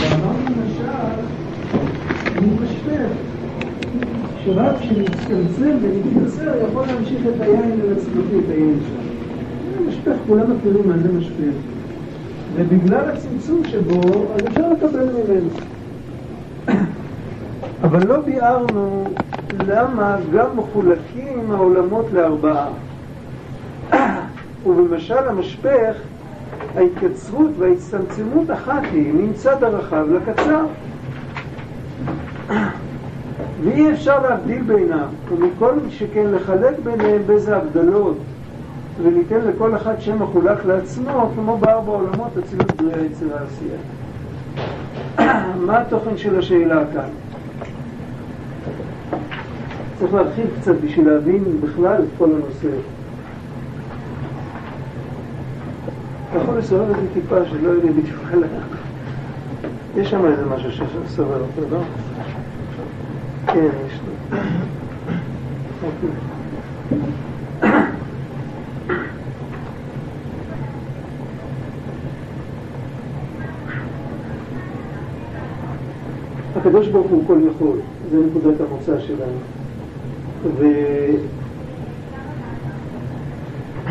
ואמרנו למשל, הוא משפך, שרק כשנצטמצם ונתקצר יכול להמשיך את היין לצמתי, את היין שם. משפך, כולם מכירים מה זה משפך. ובגלל הצמצום שבו, אז אפשר לקבל ממנו. אבל לא ביארנו למה גם מחולקים העולמות לארבעה. ובמשל המשפך, ההתקצרות וההצטמצמות אחת היא מצד הרחב לקצר. ואי אפשר להבדיל בינם, ומכל שכן לחלק ביניהם באיזה הבדלות, וניתן לכל אחד שם מחולק לעצמו, כמו בארבע עולמות, אצילות בריאה יצירה עשייה. מה התוכן של השאלה כאן? צריך להרחיב קצת בשביל להבין בכלל את כל הנושא. אתה יכול לסובב את זה טיפה שלא יהיה לי בדיוק על יש שם איזה משהו שסובל אותו, לא? כן, יש לו. הקדוש ברוך הוא כל יכול, זה נקודת המוצא שלנו.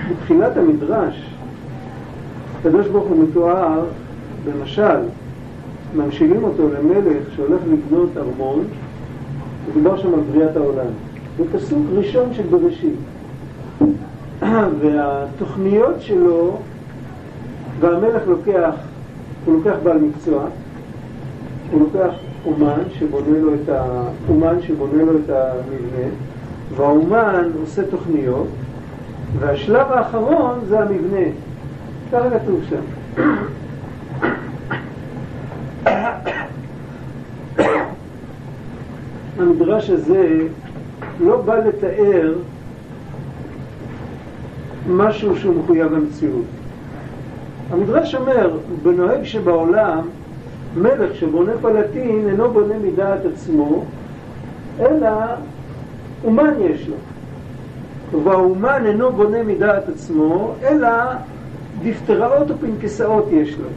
ובתחילת המדרש, הקדוש ברוך הוא מתואר במשל, ממשילים אותו למלך שהולך לבנות ארמון, מדובר שם על בריאת העולם. זה פסוק ראשון של בראשית. והתוכניות שלו, והמלך לוקח, הוא לוקח בעל מקצוע, הוא לוקח אומן שבונה לו את, האומן שבונה לו את המבנה, והאומן עושה תוכניות, והשלב האחרון זה המבנה. ככה כתוב שם. המדרש הזה לא בא לתאר משהו שהוא מחויב המציאות. המדרש אומר, בנוהג שבעולם, מלך שבונה פלטין אינו בונה מדעת עצמו, אלא אומן יש לו. והאומן אינו בונה מדעת עצמו, אלא דפטראות ופנקסאות יש לו.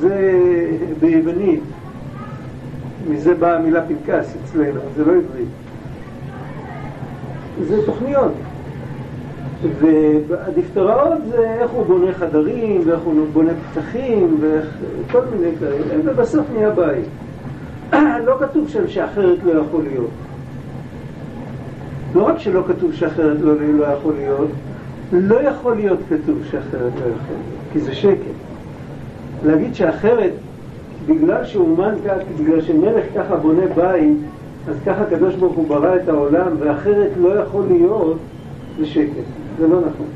זה ביוונית. מזה באה המילה פנקס אצלנו, זה לא עברית. זה תוכניות. והדפטראות זה איך הוא בונה חדרים, ואיך הוא בונה פתחים, וכל מיני כאלה, ובסוף נהיה בית. לא כתוב שם שאחרת לא יכול להיות. לא רק שלא כתוב שאחרת לא, לא יכול להיות, לא יכול להיות כתוב שאחרת לא יכול להיות, כי זה שקר. להגיד שאחרת, בגלל שאומן כך, בגלל שמלך ככה בונה בית, אז ככה הקדוש ברוך הוא ברא את העולם, ואחרת לא יכול להיות, זה שקר. זה לא נכון.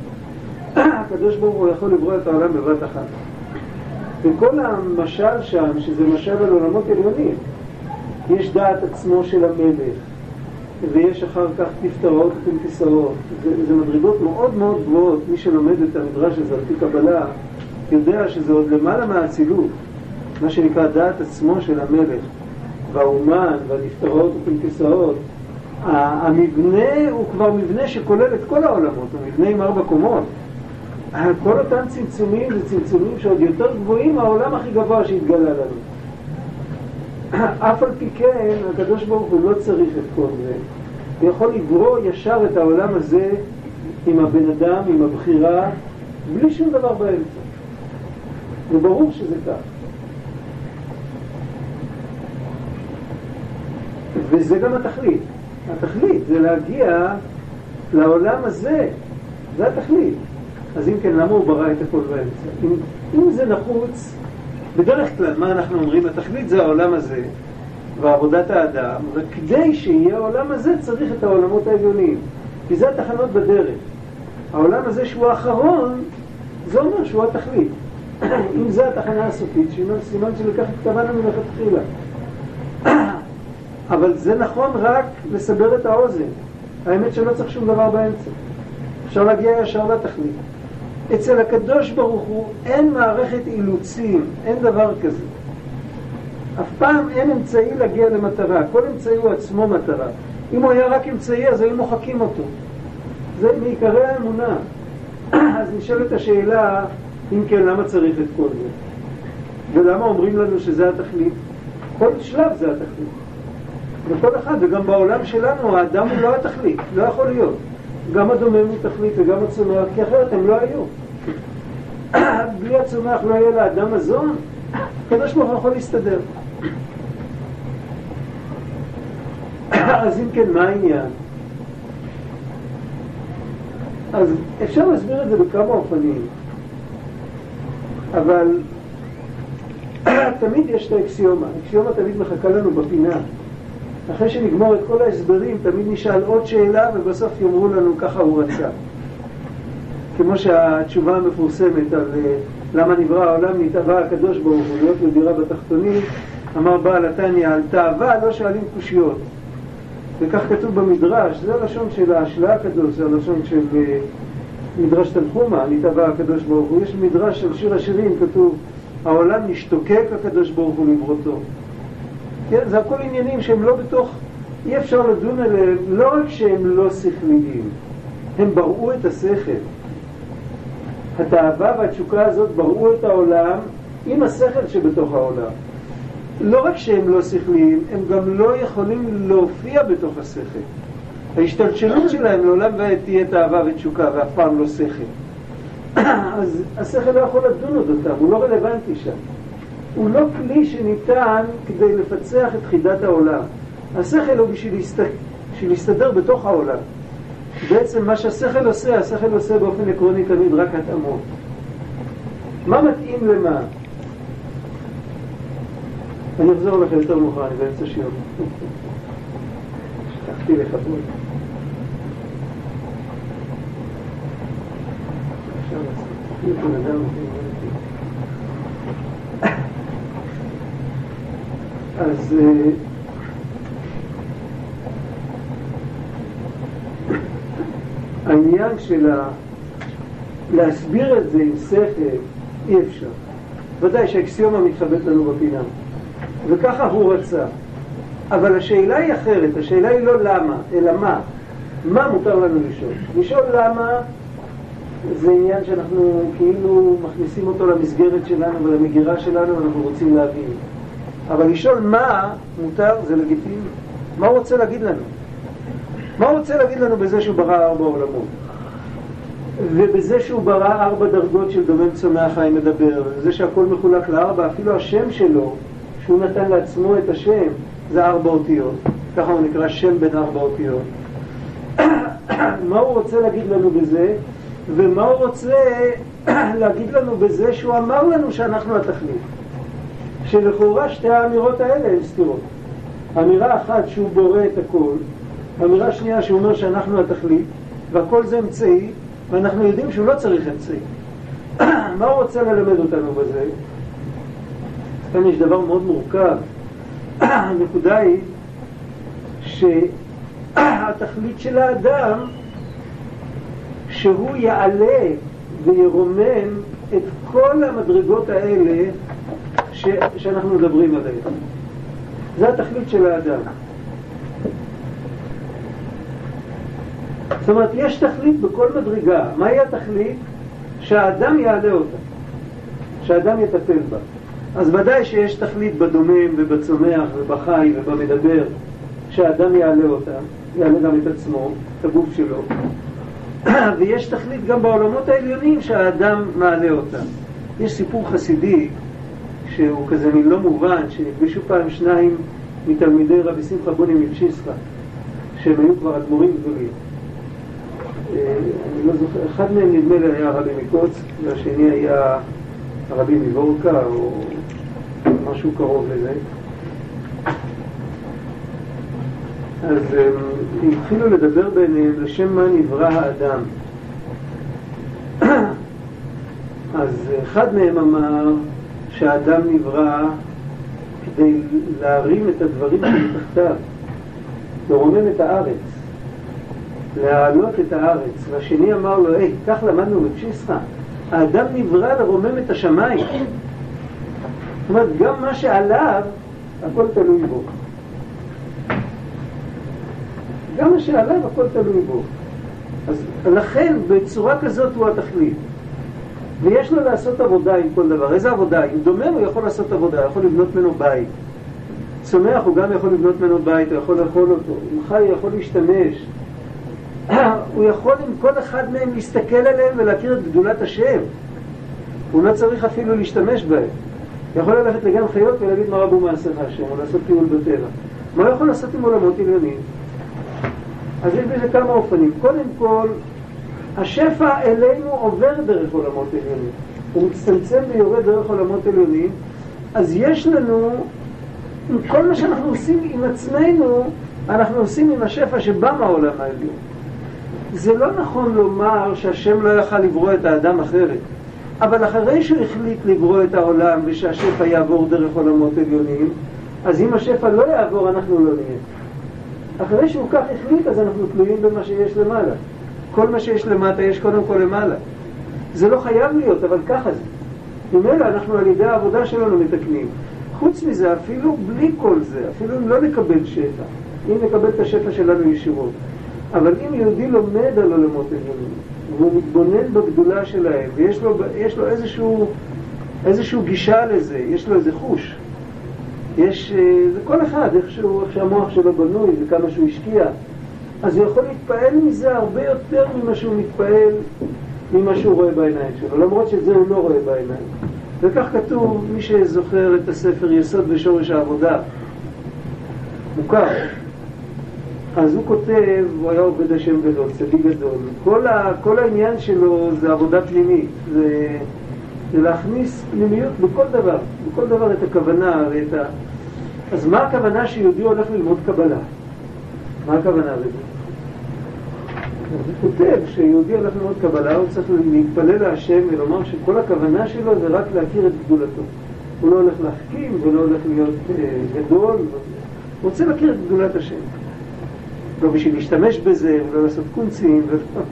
הקדוש ברוך הוא יכול לברוא את העולם בבת אחת. וכל המשל שם, שזה משל על עולמות עליונים, יש דעת עצמו של המלך, ויש אחר כך תפטרות ופנקסאות. זה, זה מדרגות מאוד מאוד גבוהות. מי שלומד את המדרש הזה על פי קבלה, יודע שזה עוד למעלה מהאצילות, מה שנקרא דעת עצמו של המלך, והאומן, והנפטרות ופנקסאות. המבנה הוא כבר מבנה שכולל את כל העולמות, הוא מבנה עם ארבע קומות. כל אותם צמצומים זה צמצומים שעוד יותר גבוהים מהעולם הכי גבוה שהתגלה לנו. אף על פי כן, הקדוש ברוך הוא לא צריך את כל זה. הוא יכול לברוא ישר את העולם הזה עם הבן אדם, עם הבחירה, בלי שום דבר באמצע. וברור שזה כך. וזה גם התכלית. התכלית זה להגיע לעולם הזה, זה התכלית. אז אם כן, למה הוא ברא את הכל באמצע? אם, אם זה נחוץ, בדרך כלל, מה אנחנו אומרים? התכלית זה העולם הזה, ועבודת האדם, וכדי שיהיה העולם הזה צריך את העולמות העליונים, כי זה התחנות בדרך. העולם הזה שהוא האחרון, זה אומר שהוא התכלית. אם זה התחנה הסופית, סימן שלקח כתבנו מלכתחילה. אבל זה נכון רק לסבר את האוזן. האמת שלא צריך שום דבר באמצע. אפשר להגיע ישר לתכלית. אצל הקדוש ברוך הוא אין מערכת אילוצים, אין דבר כזה. אף פעם אין אמצעי להגיע למטרה, כל אמצעי הוא עצמו מטרה. אם הוא היה רק אמצעי אז היו מוחקים אותו. זה מעיקרי האמונה. אז נשאלת השאלה, אם כן, למה צריך את כל זה? ולמה אומרים לנו שזה התכלית? כל שלב זה התכלית. וכל אחד, וגם בעולם שלנו האדם הוא לא התכלית, לא יכול להיות. גם הדומם הוא תכלית וגם הצומח, כי אחרת הם לא היו. בלי הצומח לא יהיה לאדם מזון, הקדוש ברוך הוא יכול להסתדר. אז אם כן, מה העניין? אז אפשר להסביר את זה בכמה אופנים, אבל תמיד יש את האקסיומה, האקסיומה תמיד מחכה לנו בפינה. אחרי שנגמור את כל ההסברים, תמיד נשאל עוד שאלה ובסוף יאמרו לנו ככה הוא רצה. כמו שהתשובה המפורסמת על אה, למה נברא העולם, נתאווה הקדוש ברוך הוא להיות לדירה בתחתונים, אמר בעל התניא, על תאווה לא שואלים קושיות. וכך כתוב במדרש, זה הלשון של האשלה הקדוש, זה הלשון של אה, מדרש תנחומה, נתאווה הקדוש ברוך הוא. יש מדרש של שיר השירים, כתוב, העולם נשתוקק הקדוש ברוך הוא לברוטו. כן, זה הכל עניינים שהם לא בתוך, אי אפשר לדון עליהם, לא רק שהם לא שכליים, הם בראו את השכל. התאווה והתשוקה הזאת בראו את העולם עם השכל שבתוך העולם. לא רק שהם לא שכליים, הם גם לא יכולים להופיע בתוך השכל. ההשתלשלות שלהם לעולם ועד תהיה תאווה ותשוקה ואף פעם לא שכל. אז השכל לא יכול לדון אותם, הוא לא רלוונטי שם. הוא לא כלי שניתן כדי לפצח את חידת העולם. השכל הוא בשביל, להסת... בשביל להסתדר בתוך העולם. בעצם מה שהשכל עושה, השכל עושה באופן עקרוני תמיד רק התאמות. מה מתאים למה? אני אחזור לכם יותר מאוחר, אני באמצע שיעור. לקחתי לכבוד. אז אה, העניין של להסביר את זה עם שכל אי אפשר. ודאי שהאקסיומה מתחבאת לנו בפינה. וככה הוא רצה. אבל השאלה היא אחרת, השאלה היא לא למה, אלא מה. מה מותר לנו לשאול? לשאול למה זה עניין שאנחנו כאילו מכניסים אותו למסגרת שלנו ולמגירה שלנו ואנחנו רוצים להבין. אבל לשאול מה מותר זה לגיטימי. מה הוא רוצה להגיד לנו? מה הוא רוצה להגיד לנו בזה שהוא ברא ארבע עולמות? ובזה שהוא ברא ארבע דרגות של דומם צומח חי מדבר, וזה שהכל מחולק לארבע, אפילו השם שלו, שהוא נתן לעצמו את השם, זה ארבע אותיות. ככה הוא נקרא שם בין ארבע אותיות. מה הוא רוצה להגיד לנו בזה? ומה הוא רוצה להגיד לנו בזה שהוא אמר לנו שאנחנו התכלית? שלכאורה שתי האמירות האלה הן סתירות. אמירה אחת שהוא בורא את הכל, אמירה שנייה שהוא אומר שאנחנו התכלית, והכל זה אמצעי, ואנחנו יודעים שהוא לא צריך אמצעי. מה הוא רוצה ללמד אותנו בזה? כאן יש דבר מאוד מורכב. הנקודה היא שהתכלית של האדם שהוא יעלה וירומם את כל המדרגות האלה ש... שאנחנו מדברים עליהן. זה התכלית של האדם. זאת אומרת, יש תכלית בכל מדרגה. מהי התכלית? שהאדם יעלה אותה, שהאדם יטפל בה. אז ודאי שיש תכלית בדומם ובצומח ובחי ובמדבר, שהאדם יעלה אותה, יעלה גם את עצמו, את הגוף שלו. ויש תכלית גם בעולמות העליונים שהאדם מעלה אותה. יש סיפור חסידי שהוא כזה מין לא מובן, שנפגשו פעם שניים מתלמידי רבי שמחה בוני מפשיסחה, שהם היו כבר אדמו"רים גדולים. אה, אני לא זוכר, אחד מהם נדמה לי היה הרבי מקוץ, והשני היה הרבי מבורקה, או משהו קרוב לזה. אז הם התחילו לדבר ביניהם לשם מה נברא האדם. אז אחד מהם אמר שהאדם נברא כדי להרים את הדברים שמתחתיו, לרומם את הארץ, להעלות את הארץ. והשני אמר לו, היי, כך למדנו בפשיסחה, האדם נברא לרומם את השמיים. זאת אומרת, גם מה שעליו, הכל תלוי בו. גם מה שעליו, הכל תלוי בו. אז לכן, בצורה כזאת הוא התכלית. ויש לו לעשות עבודה עם כל דבר. איזה עבודה? אם דומם הוא יכול לעשות עבודה, הוא יכול לבנות ממנו בית. צומח הוא גם יכול לבנות ממנו בית, הוא יכול לאכול אותו. אם חי הוא יכול להשתמש. הוא יכול עם כל אחד מהם להסתכל עליהם ולהכיר את גדולת השם. הוא לא צריך אפילו להשתמש בהם. הוא יכול ללכת לגן חיות ולהגיד מה רבו מעשיך השם, או לעשות טיול בטבע. מה הוא יכול לעשות עם עולמות עליונים? אז יש בזה כמה אופנים. קודם כל, השפע אלינו עובר דרך עולמות עליונים. הוא מצטמצם ויורד דרך עולמות עליונים, אז יש לנו, כל מה שאנחנו עושים עם עצמנו, אנחנו עושים עם השפע שבא מהעולם העליון. זה לא נכון לומר שהשם לא יכל לברוא את האדם אחרת, אבל אחרי שהוא החליט לברוא את העולם ושהשפע יעבור דרך עולמות עליונים, אז אם השפע לא יעבור, אנחנו לא נהיה. אחרי שהוא כך החליט, אז אנחנו תלויים במה שיש למעלה. כל מה שיש למטה יש קודם כל למעלה. זה לא חייב להיות, אבל ככה זה. ממילא אנחנו על ידי העבודה שלנו מתקנים. חוץ מזה, אפילו בלי כל זה, אפילו אם לא נקבל שפע, אם נקבל את השפע שלנו ישירות, אבל אם יהודי לומד על עולמות עליונים, והוא מתבונן בגדולה שלהם, ויש לו, לו איזשהו, איזשהו גישה לזה, יש לו איזה חוש, יש, אה, זה כל אחד, איך, שהמוח שלו בנוי וכמה שהוא השקיע, אז הוא יכול להתפעל מזה הרבה יותר ממה שהוא מתפעל ממה שהוא רואה בעיניים שלו, למרות שאת זה הוא לא רואה בעיניים. וכך כתוב, מי שזוכר את הספר יסוד ושורש העבודה, מוכר, אז הוא כותב, הוא היה עובד השם גדול, צדיק גדול. כל, ה, כל העניין שלו זה עבודה פנימית, זה, זה להכניס פנימיות בכל דבר, בכל דבר את הכוונה ואת ה... אז מה הכוונה שיהודי הולך ללמוד קבלה? מה הכוונה לזה? הוא כותב שיהודי הולך ללמוד קבלה, הוא צריך להתפלל להשם ולומר שכל הכוונה שלו זה רק להכיר את גדולתו. הוא לא הולך להחכים ולא הולך להיות אה, גדול, הוא רוצה להכיר את גדולת השם. לא בשביל להשתמש בזה ולא לעשות קונצים, ולא...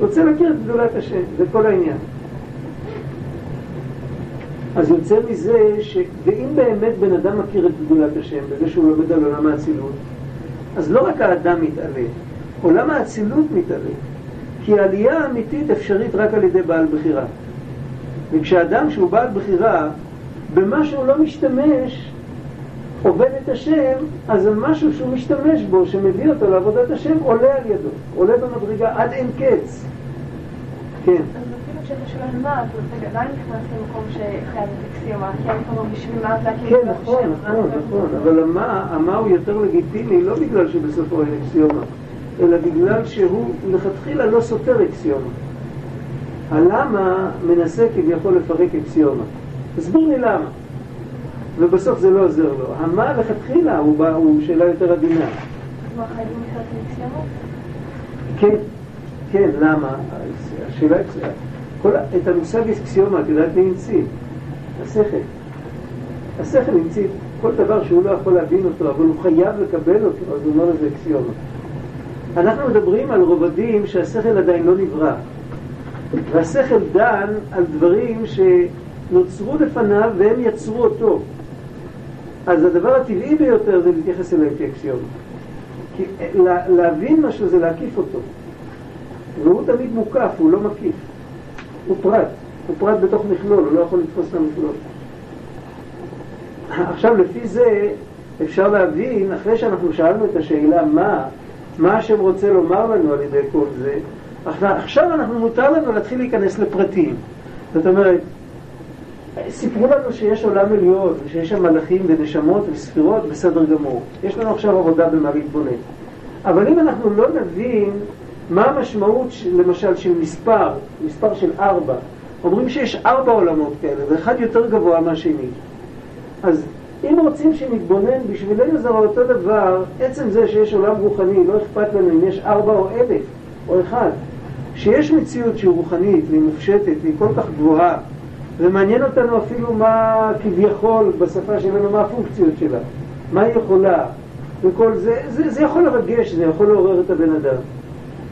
רוצה להכיר את גדולת השם, זה כל העניין. אז יוצא מזה ש... ואם באמת בן אדם מכיר את גדולת השם, בזה שהוא לומד על עולם האצילות, אז לא רק האדם מתעלה, עולם האצילות מתעלה. כי העלייה האמיתית אפשרית רק על ידי בעל בחירה. וכשאדם שהוא בעל בחירה, במה שהוא לא משתמש, עובד את השם, אז משהו שהוא משתמש בו, שמביא אותו לעבודת השם, עולה על ידו, עולה במדרגה עד אין קץ. כן. כן, נכון, נכון, נכון, אבל המה הוא יותר לגיטימי לא בגלל שבסופו אין אקסיומה, אלא בגלל שהוא לכתחילה לא סותר אקסיומה. הלמה מנסה כביכול לפרק אקסיומה. תסביר לי למה. ובסוף זה לא עוזר לו. המה לכתחילה הוא, בא, הוא שאלה יותר עדינה. כן, כן, למה? השאלה, כל, את המושג אקסיומה, את יודעת מי המציא? השכל. השכל המציא כל דבר שהוא לא יכול להבין אותו, אבל הוא חייב לקבל אותו, אז הוא אומר לזה אקסיומה. אנחנו מדברים על רובדים שהשכל עדיין לא נברא. והשכל דן על דברים שנוצרו לפניו והם יצרו אותו. אז הדבר הטבעי ביותר זה להתייחס אליהם כאקסיומה. כי לה, להבין משהו זה להקיף אותו. והוא תמיד מוקף, הוא לא מקיף. הוא פרט. הוא פרט בתוך מכלול, הוא לא יכול לתפוס את המכלול. עכשיו, לפי זה אפשר להבין, אחרי שאנחנו שאלנו את השאלה מה, מה השם רוצה לומר לנו על ידי כל זה, עכשיו אנחנו מותר לנו להתחיל להיכנס לפרטים. זאת אומרת, סיפרו לנו שיש עולם עליון, שיש שם מלאכים ונשמות וספירות, בסדר גמור. יש לנו עכשיו עבודה במה להתבונן. אבל אם אנחנו לא נבין מה המשמעות, למשל, של מספר, מספר של ארבע, אומרים שיש ארבע עולמות כאלה, ואחד יותר גבוה מהשני. אז אם רוצים שנתבונן, בשבילנו זה אותו דבר, עצם זה שיש עולם רוחני, לא אכפת לנו אם יש ארבע או אלף, או אחד. שיש מציאות שהיא רוחנית, והיא מופשטת, והיא כל כך גבוהה, ומעניין אותנו אפילו מה כביכול בשפה שלנו, מה הפונקציות שלה, מה היא יכולה, וכל זה, זה, זה יכול לרגש, זה יכול לעורר את הבן אדם.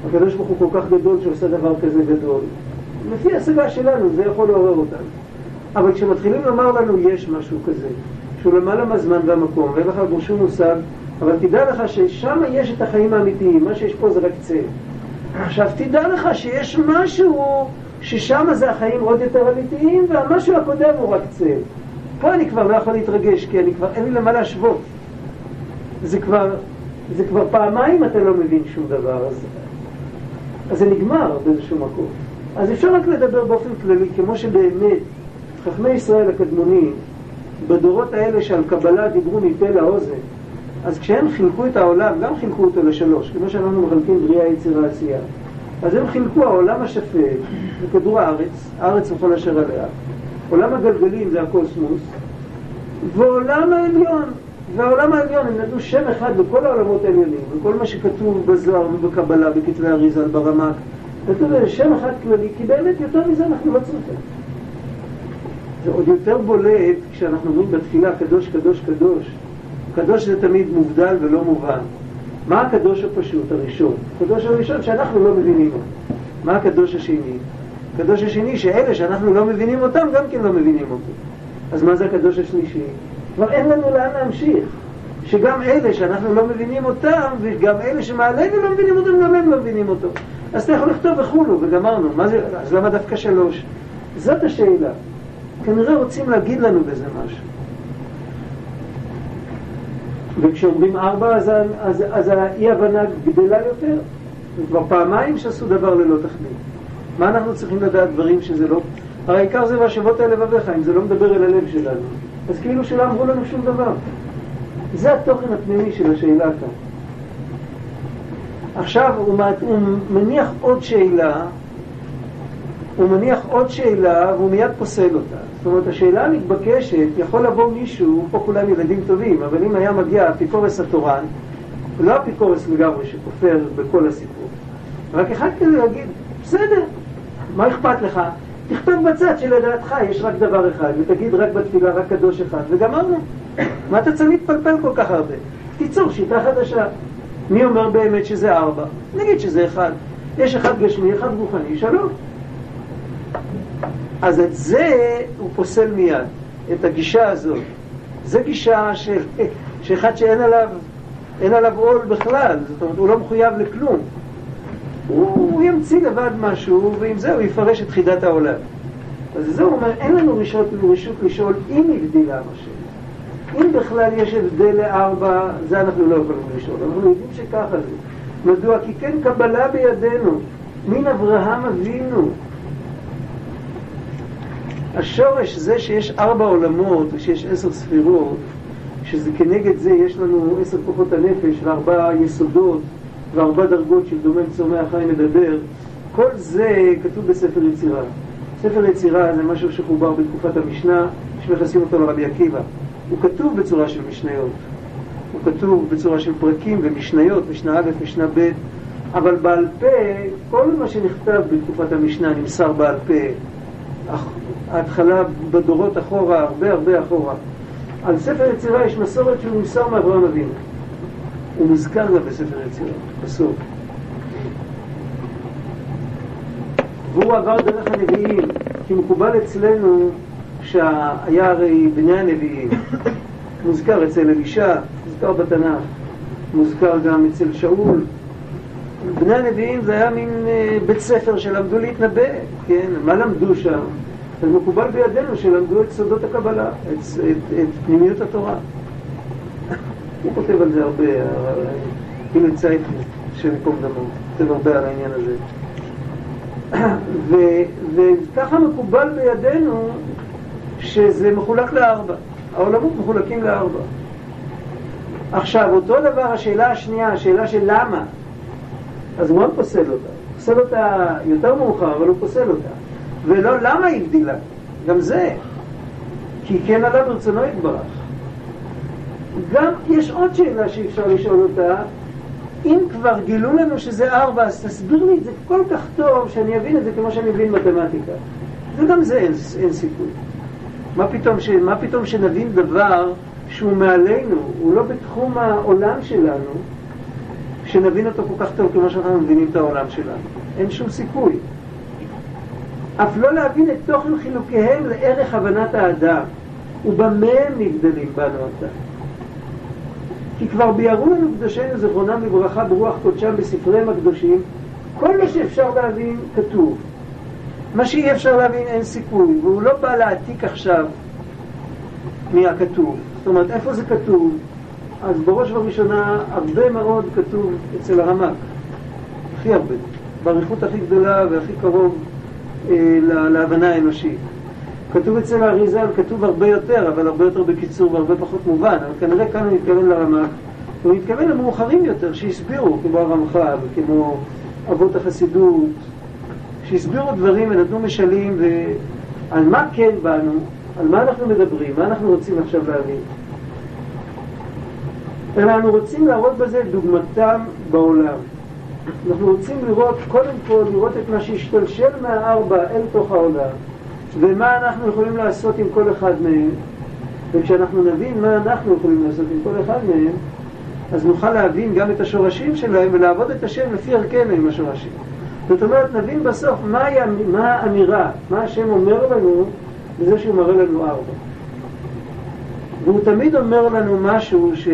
הקדוש ברוך הוא כל כך גדול שעושה דבר כזה גדול. לפי השגה שלנו זה יכול לעורר אותנו. אבל כשמתחילים לומר לנו יש משהו כזה, שהוא למעלה מהזמן והמקום, ואין לך שום מושג, אבל תדע לך ששם יש את החיים האמיתיים, מה שיש פה זה רק צל. עכשיו תדע לך שיש משהו ששם זה החיים עוד יותר אמיתיים, והמשהו הקודם הוא רק צל. פה אני כבר לא יכול להתרגש, כי אני כבר, אין לי למה להשוות. זה כבר, זה כבר פעמיים אתה לא מבין שום דבר, אז, אז זה נגמר באיזשהו מקום. אז אפשר רק לדבר באופן כללי, כמו שבאמת חכמי ישראל הקדמונים, בדורות האלה שעל קבלה דיברו מפה לאוזן, אז כשהם חילקו את העולם, גם חילקו אותו לשלוש, כמו שאנחנו מחלקים בריאה, יצירה, עשייה. אז הם חילקו העולם השפל, זה כדור הארץ, הארץ וכל אשר עליה, עולם הגלגלים זה הקוסמוס, ועולם העליון, והעולם העליון, הם נתנו שם אחד לכל העולמות העליונים, וכל מה שכתוב בזוהר ובקבלה, בכתבי אריזה, ברמק, נתנו לזה שם אחד כללי, כי באמת יותר מזה אנחנו לא צריכים. זה עוד יותר בולט כשאנחנו אומרים בתפילה קדוש, קדוש, קדוש. קדוש זה תמיד מובדל ולא מובן. מה הקדוש הפשוט הראשון? הקדוש הראשון שאנחנו לא מבינים אותו. מה הקדוש השני? הקדוש השני שאלה שאנחנו לא מבינים אותם גם כן לא מבינים אותו. אז מה זה הקדוש השלישי? כבר אין לנו לאן להמשיך. שגם אלה שאנחנו לא מבינים אותם, וגם אלה שמעלינו לא מבינים אותם, גם הם לא מבינים אותו. אז אתה יכול לכתוב וכולו, וגמרנו. מה זה, אז למה דווקא שלוש? זאת השאלה. כנראה רוצים להגיד לנו בזה משהו. וכשאומרים ארבע, אז, אז, אז האי-הבנה גדלה יותר. כבר פעמיים שעשו דבר ללא תכלית. מה אנחנו צריכים לדעת דברים שזה לא... הרי העיקר זה והשבות אל לבביך, אם זה לא מדבר אל הלב שלנו. אז כאילו שלא אמרו לנו שום דבר. זה התוכן הפנימי של השאלה כאן. עכשיו הוא, הוא מניח עוד שאלה, הוא מניח עוד שאלה והוא מיד פוסל אותה. זאת אומרת, השאלה המתבקשת, יכול לבוא מישהו, פה כולם ילדים טובים, אבל אם היה מגיע האפיקורס התורן, לא אפיקורס לגמרי שכופר בכל הסיפור, רק אחד כזה להגיד, בסדר, מה אכפת לך? תכתוב בצד שלדעתך יש רק דבר אחד, ותגיד רק בתפילה רק קדוש אחד, וגמרנו. מה אתה צריך להתפלפל כל כך הרבה? תיצור שיטה חדשה. מי אומר באמת שזה ארבע? נגיד שזה אחד. יש אחד גשמי, אחד רוחני, שלום. אז את זה הוא פוסל מיד, את הגישה הזאת. זו גישה של, שאחד שאין עליו, אין עליו עול בכלל, זאת אומרת, הוא לא מחויב לכלום. הוא, הוא ימציא לבד משהו, ועם זה הוא יפרש את חידת העולם. אז זה אומר, אין לנו רשות, רשות לשאול אם הבדילה משהו. אם בכלל יש הבדל לארבע, זה אנחנו לא יכולים לשאול. אנחנו יודעים שככה זה. מדוע? כי כן קבלה בידינו, מן אברהם אבינו. השורש זה שיש ארבע עולמות ושיש עשר ספירות, שזה כנגד זה יש לנו עשר כוחות הנפש וארבע יסודות וארבע דרגות של דומם צומח חי מדבר, כל זה כתוב בספר יצירה. ספר יצירה זה משהו שחובר בתקופת המשנה, שמכסים אותו לרבי עקיבא. הוא כתוב בצורה של משניות. הוא כתוב בצורה של פרקים ומשניות, משנה א', משנה ב', אבל בעל פה, כל מה שנכתב בתקופת המשנה נמסר בעל פה. ההתחלה בדורות אחורה, הרבה הרבה אחורה. על ספר יצירה יש מסורת שהוא נמסר מאברהם אבינו. הוא מוזכר גם בספר יצירה, בסוף. והוא עבר דרך הנביאים, כי מקובל אצלנו שהיה הרי בני הנביאים, מוזכר אצל אלישע, מוזכר בתנ"ך, מוזכר גם אצל שאול. בני הנביאים זה היה מין אה, בית ספר שלמדו להתנבא, כן? מה למדו שם? אז מקובל בידינו שלמדו את סודות הקבלה, את, את, את פנימיות התורה. הוא כותב על זה הרבה, הנה צייטלי, השם ייקום דמו, כותב הרבה על העניין הזה. וככה מקובל בידינו שזה מחולק לארבע. העולמות מחולקים לארבע. עכשיו, אותו דבר, השאלה השנייה, השאלה של למה, אז הוא מאוד פוסל אותה. פוסל אותה יותר מאוחר, אבל הוא פוסל אותה. ולא למה הבדילה, גם זה. כי כן עליו ברצונו יתברך. גם יש עוד שאלה שאפשר לשאול אותה, אם כבר גילו לנו שזה ארבע, אז תסביר לי את זה כל כך טוב שאני אבין את זה כמו שאני מבין מתמטיקה. וגם זה אין, אין סיכוי. מה פתאום, ש, מה פתאום שנבין דבר שהוא מעלינו, הוא לא בתחום העולם שלנו, שנבין אותו כל כך טוב כמו שאנחנו מבינים את העולם שלנו. אין שום סיכוי. אף לא להבין את תוכן חילוקיהם לערך הבנת האדם, ובמה הם נבדלים בנו עתה. כי כבר ביארו לנו קדושינו זכרונם לברכה ברוח קודשם בספריהם הקדושים, כל מה שאפשר להבין כתוב. מה שאי אפשר להבין אין סיכוי, והוא לא בא להעתיק עכשיו מהכתוב. זאת אומרת, איפה זה כתוב? אז בראש ובראשונה הרבה מאוד כתוב אצל הרמק, הכי הרבה, באריכות הכי גדולה והכי קרוב אה, להבנה האנושית. כתוב אצל האריזל, כתוב הרבה יותר, אבל הרבה יותר בקיצור והרבה פחות מובן, אבל כנראה כאן הוא מתכוון לרמק, הוא מתכוון למאוחרים יותר, שהסבירו, כמו הרמח"ל, כמו אבות החסידות, שהסבירו דברים ונתנו משלים, ועל מה כן באנו, על מה אנחנו מדברים, מה אנחנו רוצים עכשיו להבין. אלא אנחנו רוצים להראות בזה דוגמתם בעולם. אנחנו רוצים לראות, קודם כל, לראות את מה שהשתלשל מהארבע אל תוך העולם, ומה אנחנו יכולים לעשות עם כל אחד מהם, וכשאנחנו נבין מה אנחנו יכולים לעשות עם כל אחד מהם, אז נוכל להבין גם את השורשים שלהם ולעבוד את השם לפי ערכנו עם השורשים. זאת אומרת, נבין בסוף מה, מה האמירה, מה השם אומר לנו בזה שהוא מראה לנו ארבע. והוא תמיד אומר לנו משהו ש...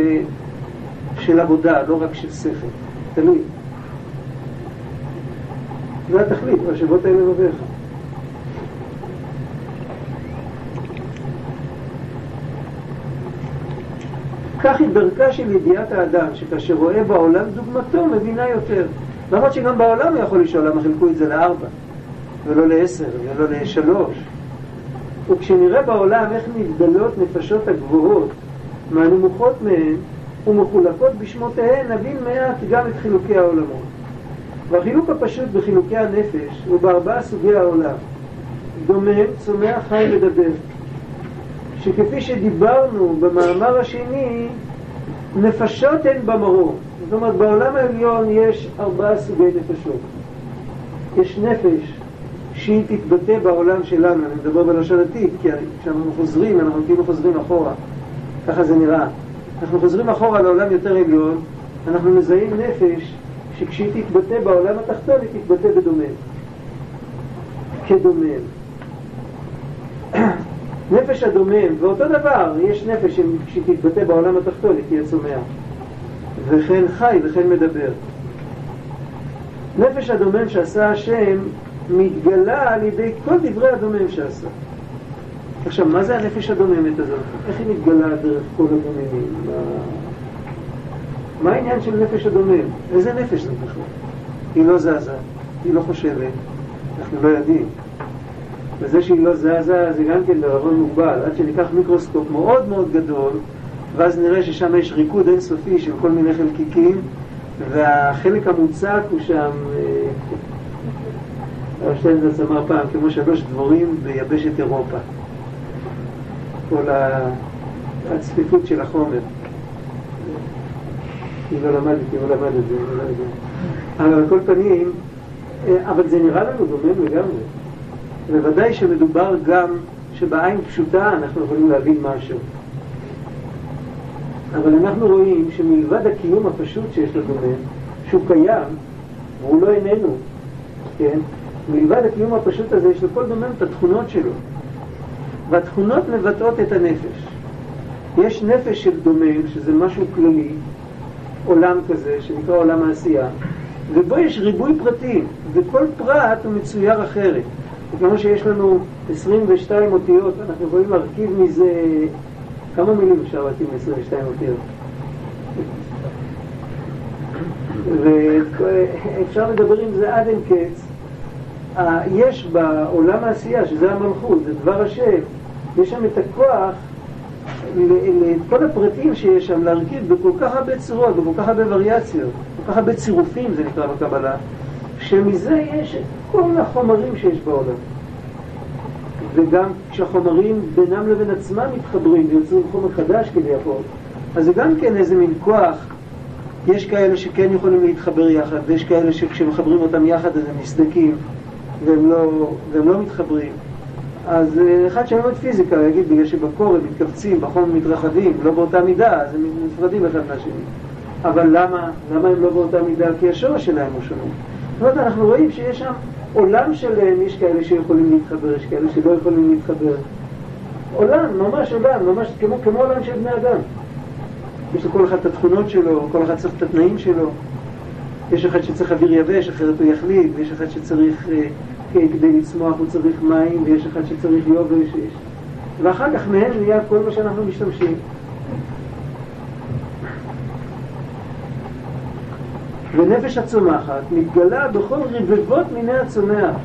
של עבודה, לא רק של שכל, תלוי. זה התכלית, והשבות האלה לבביך. כך היא דרכה של ידיעת האדם, שכאשר רואה בעולם דוגמתו, מבינה יותר. למרות שגם בעולם הוא יכול לשאול למה חילקו את זה לארבע, ולא לעשר, ולא לשלוש. וכשנראה בעולם איך נבדלות נפשות הגבוהות מהנמוכות מהן ומחולקות בשמותיהן, נבין מעט גם את חילוקי העולמות. והחילוק הפשוט בחילוקי הנפש הוא בארבעה סוגי העולם. דומם, צומח, חי ודבר. שכפי שדיברנו במאמר השני, נפשות הן במרור. זאת אומרת, בעולם העליון יש ארבעה סוגי נפשות. יש נפש שהיא תתבטא בעולם שלנו, אני מדבר בלשון עתיד, כי כשאנחנו חוזרים, אנחנו כאילו חוזרים אחורה, ככה זה נראה. אנחנו חוזרים אחורה לעולם יותר עליון, אנחנו מזהים נפש שכשהיא תתבטא בעולם התחתון היא תתבטא בדומם. כדומם. נפש הדומם, ואותו דבר, יש נפש שכשהיא תתבטא בעולם התחתון היא תהיה צומח. וכן חי וכן מדבר. נפש הדומם שעשה השם מתגלה על ידי כל דברי הדומם שעשה. עכשיו, מה זה הנפש הדוממת הזאת? איך היא מתגלה דרך כל הדוממים? מה, מה העניין של נפש הדומם? איזה נפש זה בכלל? היא לא זזה, היא לא חושבת, אנחנו לא יודעים. וזה שהיא לא זזה זה גם כן בערבון מוגבל, עד שניקח מיקרוסקופ מאוד מאוד גדול, ואז נראה ששם יש ריקוד אינסופי של כל מיני חלקיקים, והחלק המוצק הוא שם, אה, הרב שטיינזרץ אמר פעם, כמו שלוש דבורים ביבשת אירופה. כל הצפיפות של החומר. אני לא למדתי, הוא למד את לא יודע. אבל על כל פנים, אה, אבל זה נראה לנו דומם לגמרי. בוודאי שמדובר גם שבעין פשוטה אנחנו יכולים להבין משהו. אבל אנחנו רואים שמלבד הקיום הפשוט שיש לדומם, שהוא קיים, והוא לא איננו, כן? מלבד הקיום הפשוט הזה, יש לכל דומם את התכונות שלו. והתכונות מבטאות את הנפש. יש נפש של דומם, שזה משהו כללי, עולם כזה, שנקרא עולם העשייה, ובו יש ריבוי פרטים, וכל פרט הוא מצויר אחרת. וכמו שיש לנו 22 אותיות, אנחנו יכולים להרכיב מזה... כמה מילים אפשר להרכיב מ-22 אותיות? ואפשר לדבר עם זה עד אין קץ. יש בעולם העשייה, שזה המלכות, זה דבר השם, יש שם את הכוח לכל הפרטים שיש שם להרכיב בכל כך הרבה צורות, בכל כך הרבה וריאציות, כל כך הרבה צירופים זה נקרא בקבלה, שמזה יש את כל החומרים שיש בעולם. וגם כשהחומרים בינם לבין עצמם מתחברים ויוצרים חומר חדש כביכול, אז זה גם כן איזה מין כוח. יש כאלה שכן יכולים להתחבר יחד, ויש כאלה שכשמחברים אותם יחד אז הם מסדקים והם לא, והם לא מתחברים. אז אה, אחד שלומד פיזיקה יגיד, בגלל שבקור הם מתכווצים, בחום מתרחבים, לא באותה מידה, אז הם נפרדים אחד מהשני. אבל למה, למה הם לא באותה מידה? כי השורש שלהם הוא שונה. זאת אומרת, אנחנו רואים שיש שם עולם שלם, יש כאלה שיכולים להתחבר, יש כאלה שלא יכולים להתחבר. עולם, ממש עולם, ממש כמו, כמו עולם של בני אדם. יש לכל אחד את התכונות שלו, כל אחד צריך את התנאים שלו. יש אחד שצריך אוויר יבש, אחרת הוא יחליט, ויש אחד שצריך אה, כדי לצמוח הוא צריך מים, ויש אחד שצריך יובש, ואחר כך מהם נהיה כל מה שאנחנו משתמשים. ונפש הצומחת מתגלה בכל רבבות מיני הצומח.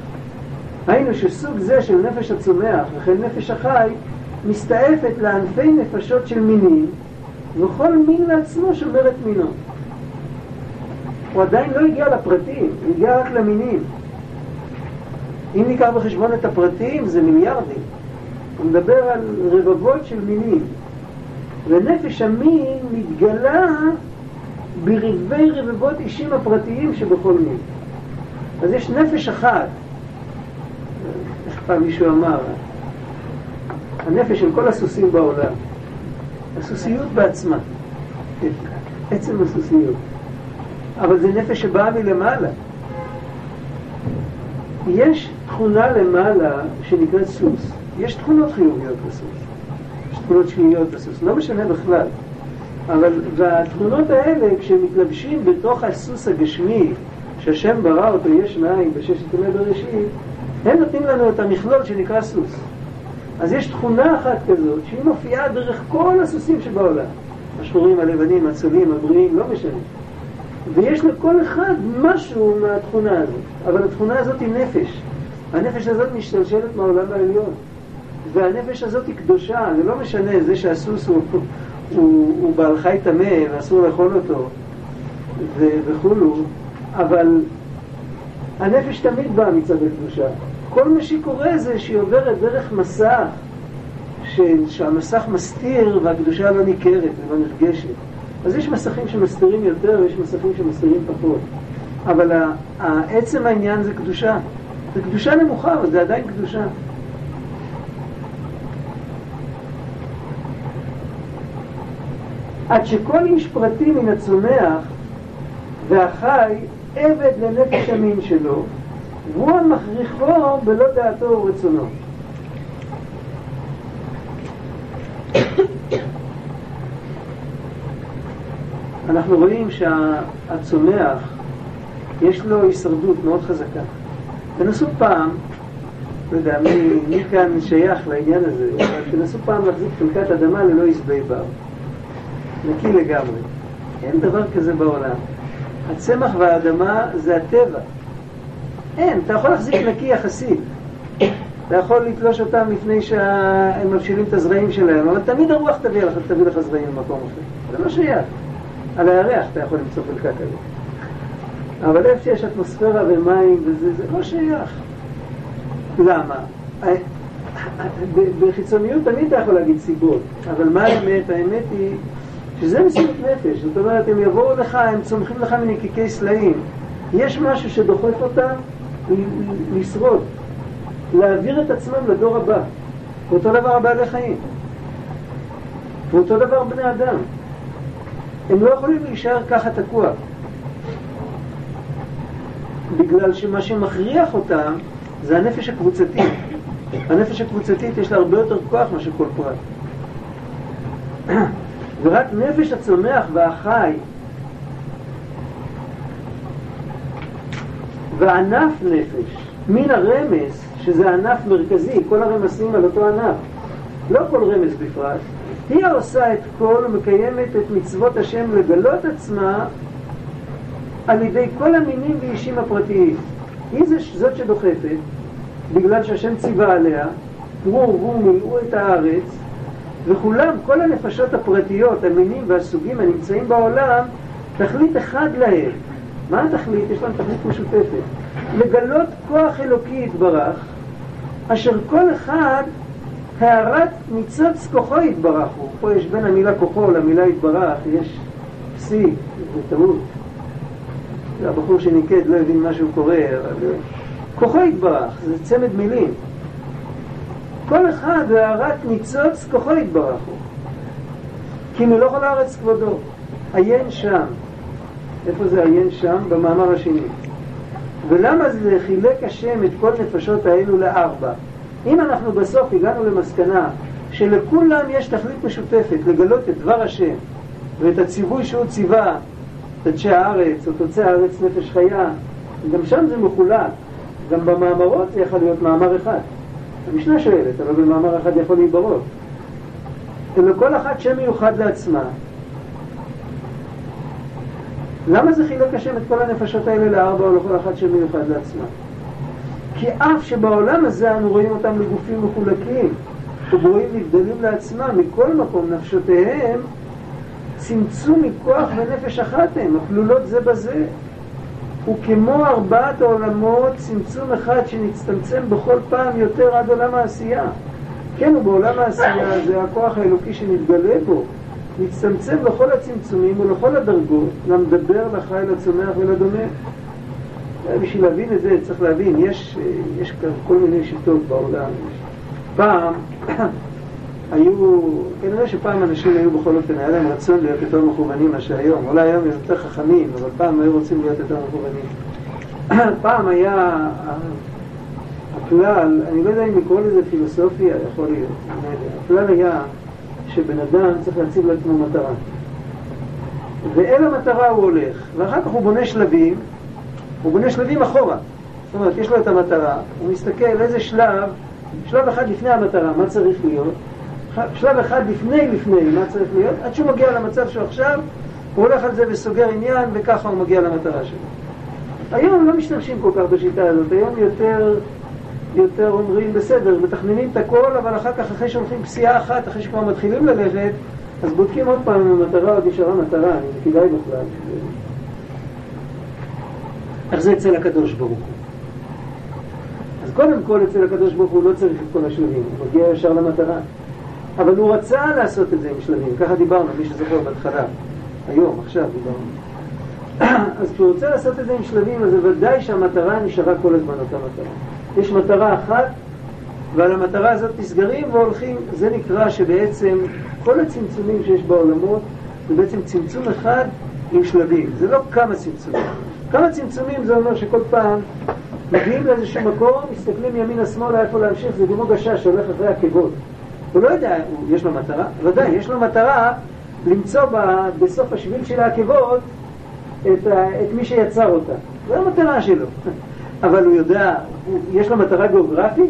היינו שסוג זה של נפש הצומח וכן נפש החי מסתעפת לענפי נפשות של מינים וכל מין לעצמו שומר את מינו. הוא עדיין לא הגיע לפרטים, הוא הגיע רק למינים. אם ניקח בחשבון את הפרטים זה מיליארדים. הוא מדבר על רבבות של מינים. ונפש המין מתגלה ברבבי רבבות אישים הפרטיים שבכל מין. אז יש נפש אחת, איך פעם מישהו אמר, הנפש של כל הסוסים בעולם, הסוסיות בעצמה, עצם הסוסיות, אבל זה נפש שבאה מלמעלה. יש תכונה למעלה שנקראת סוס, יש תכונות חיוביות בסוס, יש תכונות שליליות בסוס, לא משנה בכלל. אבל, והתכונות האלה, כשמתלבשים בתוך הסוס הגשמי, שהשם ברא אותו יש מאין בששת ימי בראשית, הם נותנים לנו את המכלול שנקרא סוס. אז יש תכונה אחת כזאת, שהיא מופיעה דרך כל הסוסים שבעולם. השחורים, הלבנים, הצולים, הבריאים, לא משנה. ויש לכל אחד משהו מהתכונה הזאת. אבל התכונה הזאת היא נפש. הנפש הזאת משתלשלת מהעולם העליון. והנפש הזאת היא קדושה, זה לא משנה, זה שהסוס הוא הוא, הוא בעל חי טמא ואסור לאכול אותו וכולו, אבל הנפש תמיד באה מצד הקדושה. כל מה שקורה זה שהיא עוברת דרך מסך, ש... שהמסך מסתיר והקדושה לא ניכרת ולא נרגשת. אז יש מסכים שמסתירים יותר ויש מסכים שמסתירים פחות. אבל עצם העניין זה קדושה. זה קדושה נמוכה, אבל זה עדיין קדושה. עד שכל איש פרטי מן הצומח והחי עבד לנפש המין שלו, והוא המכריחו בלא דעתו ורצונו. אנחנו רואים שהצומח יש לו הישרדות מאוד חזקה. תנסו פעם, לא יודע מי, מי כאן שייך לעניין הזה, אבל תנסו פעם להחזיק חלקת אדמה ללא עשבי בר. נקי לגמרי. אין דבר כזה בעולם. הצמח והאדמה זה הטבע. אין, אתה יכול להחזיק נקי יחסית. אתה יכול לתלוש אותם לפני שהם מבשילים את הזרעים שלהם, אבל תמיד הרוח תביא לך, תביא לך זרעים במקום אחר. זה לא שייך. על הירח אתה יכול למצוא חלקה כזאת. אבל איפה שיש אטמוספירה ומים וזה, זה לא שייך. למה? בחיצוניות תמיד אתה יכול להגיד סיבות, אבל מה האמת? האמת היא שזה מסירות נפש, זאת אומרת, הם יבואו לך, הם צומחים לך מנקיקי סלעים. יש משהו שדוחף אותם לשרוד, להעביר את עצמם לדור הבא. ואותו דבר הבעלי חיים. ואותו דבר בני אדם. הם לא יכולים להישאר ככה תקוע. בגלל שמה שמכריח אותם זה הנפש הקבוצתית. הנפש הקבוצתית יש לה הרבה יותר כוח מאשר כל פרט. ורק נפש הצומח והחי. וענף נפש, מן הרמז, שזה ענף מרכזי, כל הרמזים על אותו ענף, לא כל רמז בפרט, היא העושה את כל ומקיימת את מצוות השם לגלות עצמה על ידי כל המינים ואישים הפרטיים. היא זאת שדוחפת, בגלל שהשם ציווה עליה, פרו ורבו מילאו את הארץ, וכולם, כל הנפשות הפרטיות, המינים והסוגים הנמצאים בעולם, תכלית אחד להם. מה התכלית? יש להם תכלית משותפת. לגלות כוח אלוקי יתברך, אשר כל אחד הערת ניצוץ כוחו יתברך הוא. פה יש בין המילה כוחו למילה יתברך, יש פסיק, זה טעות. הבחור שניקד לא הבין מה שהוא קורא, אבל כוחו יתברך, זה צמד מילים. כל אחד והערת ניצוץ כוחו יתברך הוא. כי מלוך על הארץ כבודו. עיין שם. איפה זה עיין שם? במאמר השני. ולמה זה חילק השם את כל נפשות האלו לארבע? אם אנחנו בסוף הגענו למסקנה שלכולם יש תכלית משותפת לגלות את דבר השם ואת הציווי שהוא ציווה, תדשי הארץ או תוצא הארץ נפש חיה, גם שם זה מחולק. גם במאמרות זה יכול להיות מאמר אחד. המשנה שואלת, אבל במאמר אחד יכול להיברות. ולכל אחת שם מיוחד לעצמה. למה זה חילק השם את כל הנפשות האלה לארבע או לכל אחת שם מיוחד לעצמה? כי אף שבעולם הזה אנו רואים אותם לגופים מחולקים וברואים נבדלים לעצמם, מכל מקום נפשותיהם צמצום מכוח ונפש אחת הם, הכלולות זה בזה. וכמו ארבעת העולמות, צמצום אחד שנצטמצם בכל פעם יותר עד עולם העשייה. כן, ובעולם העשייה זה הכוח האלוקי שנתגלה בו, נצטמצם לכל הצמצומים ולכל הדרגות, למדבר לחי, לצומח ולדומה. בשביל להבין את זה צריך להבין, יש, יש כל מיני שיטות בעולם. פעם היו, כנראה שפעם אנשים היו בכל אופן, היה להם רצון להיות יותר מכוונים מאשר היום. אולי היום הם יותר חכמים, אבל פעם היו רוצים להיות יותר מכוונים. פעם היה הכלל, אני לא יודע אם לקרוא לזה פילוסופיה, יכול להיות. הכלל היה שבן אדם צריך להציב לעצמו מטרה. ואל המטרה הוא הולך, ואחר כך הוא בונה שלבים, הוא בונה שלבים אחורה. זאת אומרת, יש לו את המטרה, הוא מסתכל איזה שלב, שלב אחד לפני המטרה, מה צריך להיות, שלב אחד לפני לפני מה צריך להיות, עד שהוא מגיע למצב שהוא עכשיו, הוא הולך על זה וסוגר עניין, וככה הוא מגיע למטרה שלו. היום לא משתמשים כל כך בשיטה הזאת, היום יותר, יותר אומרים, בסדר, מתכננים את הכל, אבל אחר כך, אחרי שהולכים פסיעה אחת, אחרי שכבר מתחילים ללכת, אז בודקים עוד פעם אם המטרה עוד נשארה מטרה, אם כדאי בכלל. איך זה אצל הקדוש ברוך הוא? אז קודם כל אצל הקדוש ברוך הוא לא צריך את כל השלבים, הוא מגיע ישר למטרה. אבל הוא רצה לעשות את זה עם שלבים, ככה דיברנו, מי שזוכר בהתחלה, היום, עכשיו דיברנו. אז כשהוא רוצה לעשות את זה עם שלבים, אז ודאי שהמטרה נשארה כל הזמן אותה מטרה. יש מטרה אחת, ועל המטרה הזאת נסגרים והולכים, זה נקרא שבעצם כל הצמצומים שיש בעולמות זה בעצם צמצום אחד עם שלבים, זה לא כמה צמצומים. כמה צמצומים זה אומר שכל פעם מגיעים לאיזשהו מקום, מסתכלים ימינה-שמאלה איפה להמשיך, זה כמו גשש שהולך אחרי עקבות. הוא לא יודע, יש לו מטרה, ודאי, יש לו מטרה למצוא ב, בסוף השביל של העקבות את, את מי שיצר אותה. זו המטרה שלו. אבל הוא יודע, הוא, יש לו מטרה גיאוגרפית?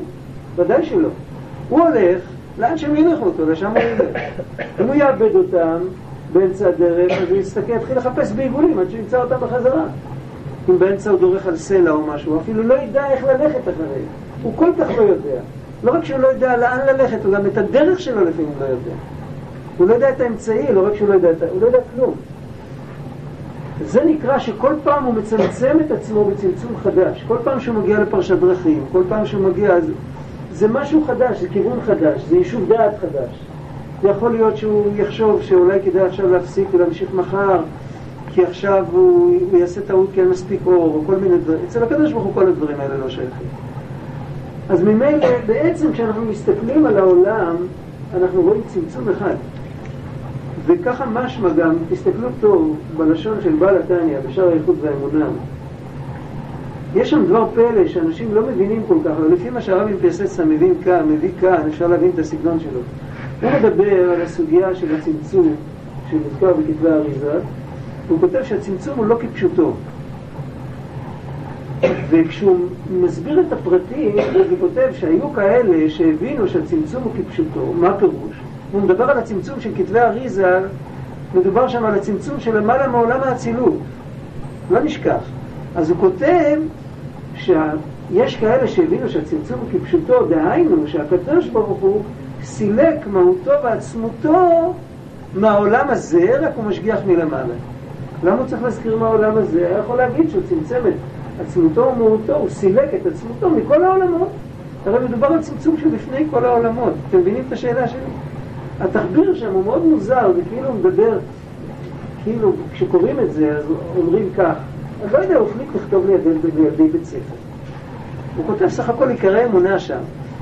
ודאי שלא. הוא הולך לאן שהם יניחו אותו, לשם הוא ילך. אם הוא יאבד אותם באמצע הדרך, אז הוא יסתכל, יתחיל לחפש בעיגולים עד שימצא אותם בחזרה. אם באמצע הוא דורך על סלע או משהו, אפילו לא ידע איך ללכת אחריהם. הוא כל כך לא יודע. לא רק שהוא לא יודע לאן ללכת, הוא גם את הדרך שלו לפעמים לא יודע. הוא לא יודע את האמצעי, לא רק שהוא לא יודע, הוא לא יודע כלום. זה נקרא שכל פעם הוא מצמצם את עצמו בצמצום חדש. כל פעם שהוא מגיע לפרשת דרכים, כל פעם שהוא מגיע... זה, זה משהו חדש, זה כיוון חדש, זה יישוב דעת חדש. זה יכול להיות שהוא יחשוב שאולי כדאי עכשיו להפסיק ולהמשיך מחר, כי עכשיו הוא, הוא יעשה טעות כי אין מספיק אור, או כל מיני דברים. אצל הקדוש ברוך הוא כל הדברים האלה לא שייכים. אז ממילא, בעצם כשאנחנו מסתכלים על העולם, אנחנו רואים צמצום אחד. וככה משמע גם, תסתכלו טוב בלשון של בעל התניא, בשער האיכות והאמונה. יש שם דבר פלא שאנשים לא מבינים כל כך, אבל לפי מה שהרבי פייססה מבין כאן, מביא כאן, אפשר להבין את הסגנון שלו. הוא מדבר על הסוגיה של הצמצום שמוזכר בכתבי האריזה, הוא כותב שהצמצום הוא לא כפשוטו. וכשהוא מסביר את הפרטים, הוא כותב שהיו כאלה שהבינו שהצמצום הוא כפשוטו, מה פירוש? הוא מדבר על הצמצום של כתבי אריזה, מדובר שם על הצמצום של למעלה מעולם האצילות. לא נשכח. אז הוא כותב שיש כאלה שהבינו שהצמצום הוא כפשוטו, דהיינו שהקדוש ברוך הוא סילק מהותו ועצמותו מהעולם הזה, רק הוא משגיח מלמעלה. למה הוא צריך להזכיר מהעולם הזה? היה יכול להגיד שהוא צמצם את עצמותו ומהותו, הוא סילק את עצמותו מכל העולמות. הרי מדובר על צמצום שלפני כל העולמות. אתם מבינים את השאלה שלי? התחביר שם הוא מאוד מוזר, זה כאילו מדבר, כאילו כשקוראים את זה אז אומרים כך, אני לא יודע, הוא החליט לכתוב לידי, בית ספר. הוא כותב סך הכל עיקרי אמונה שם.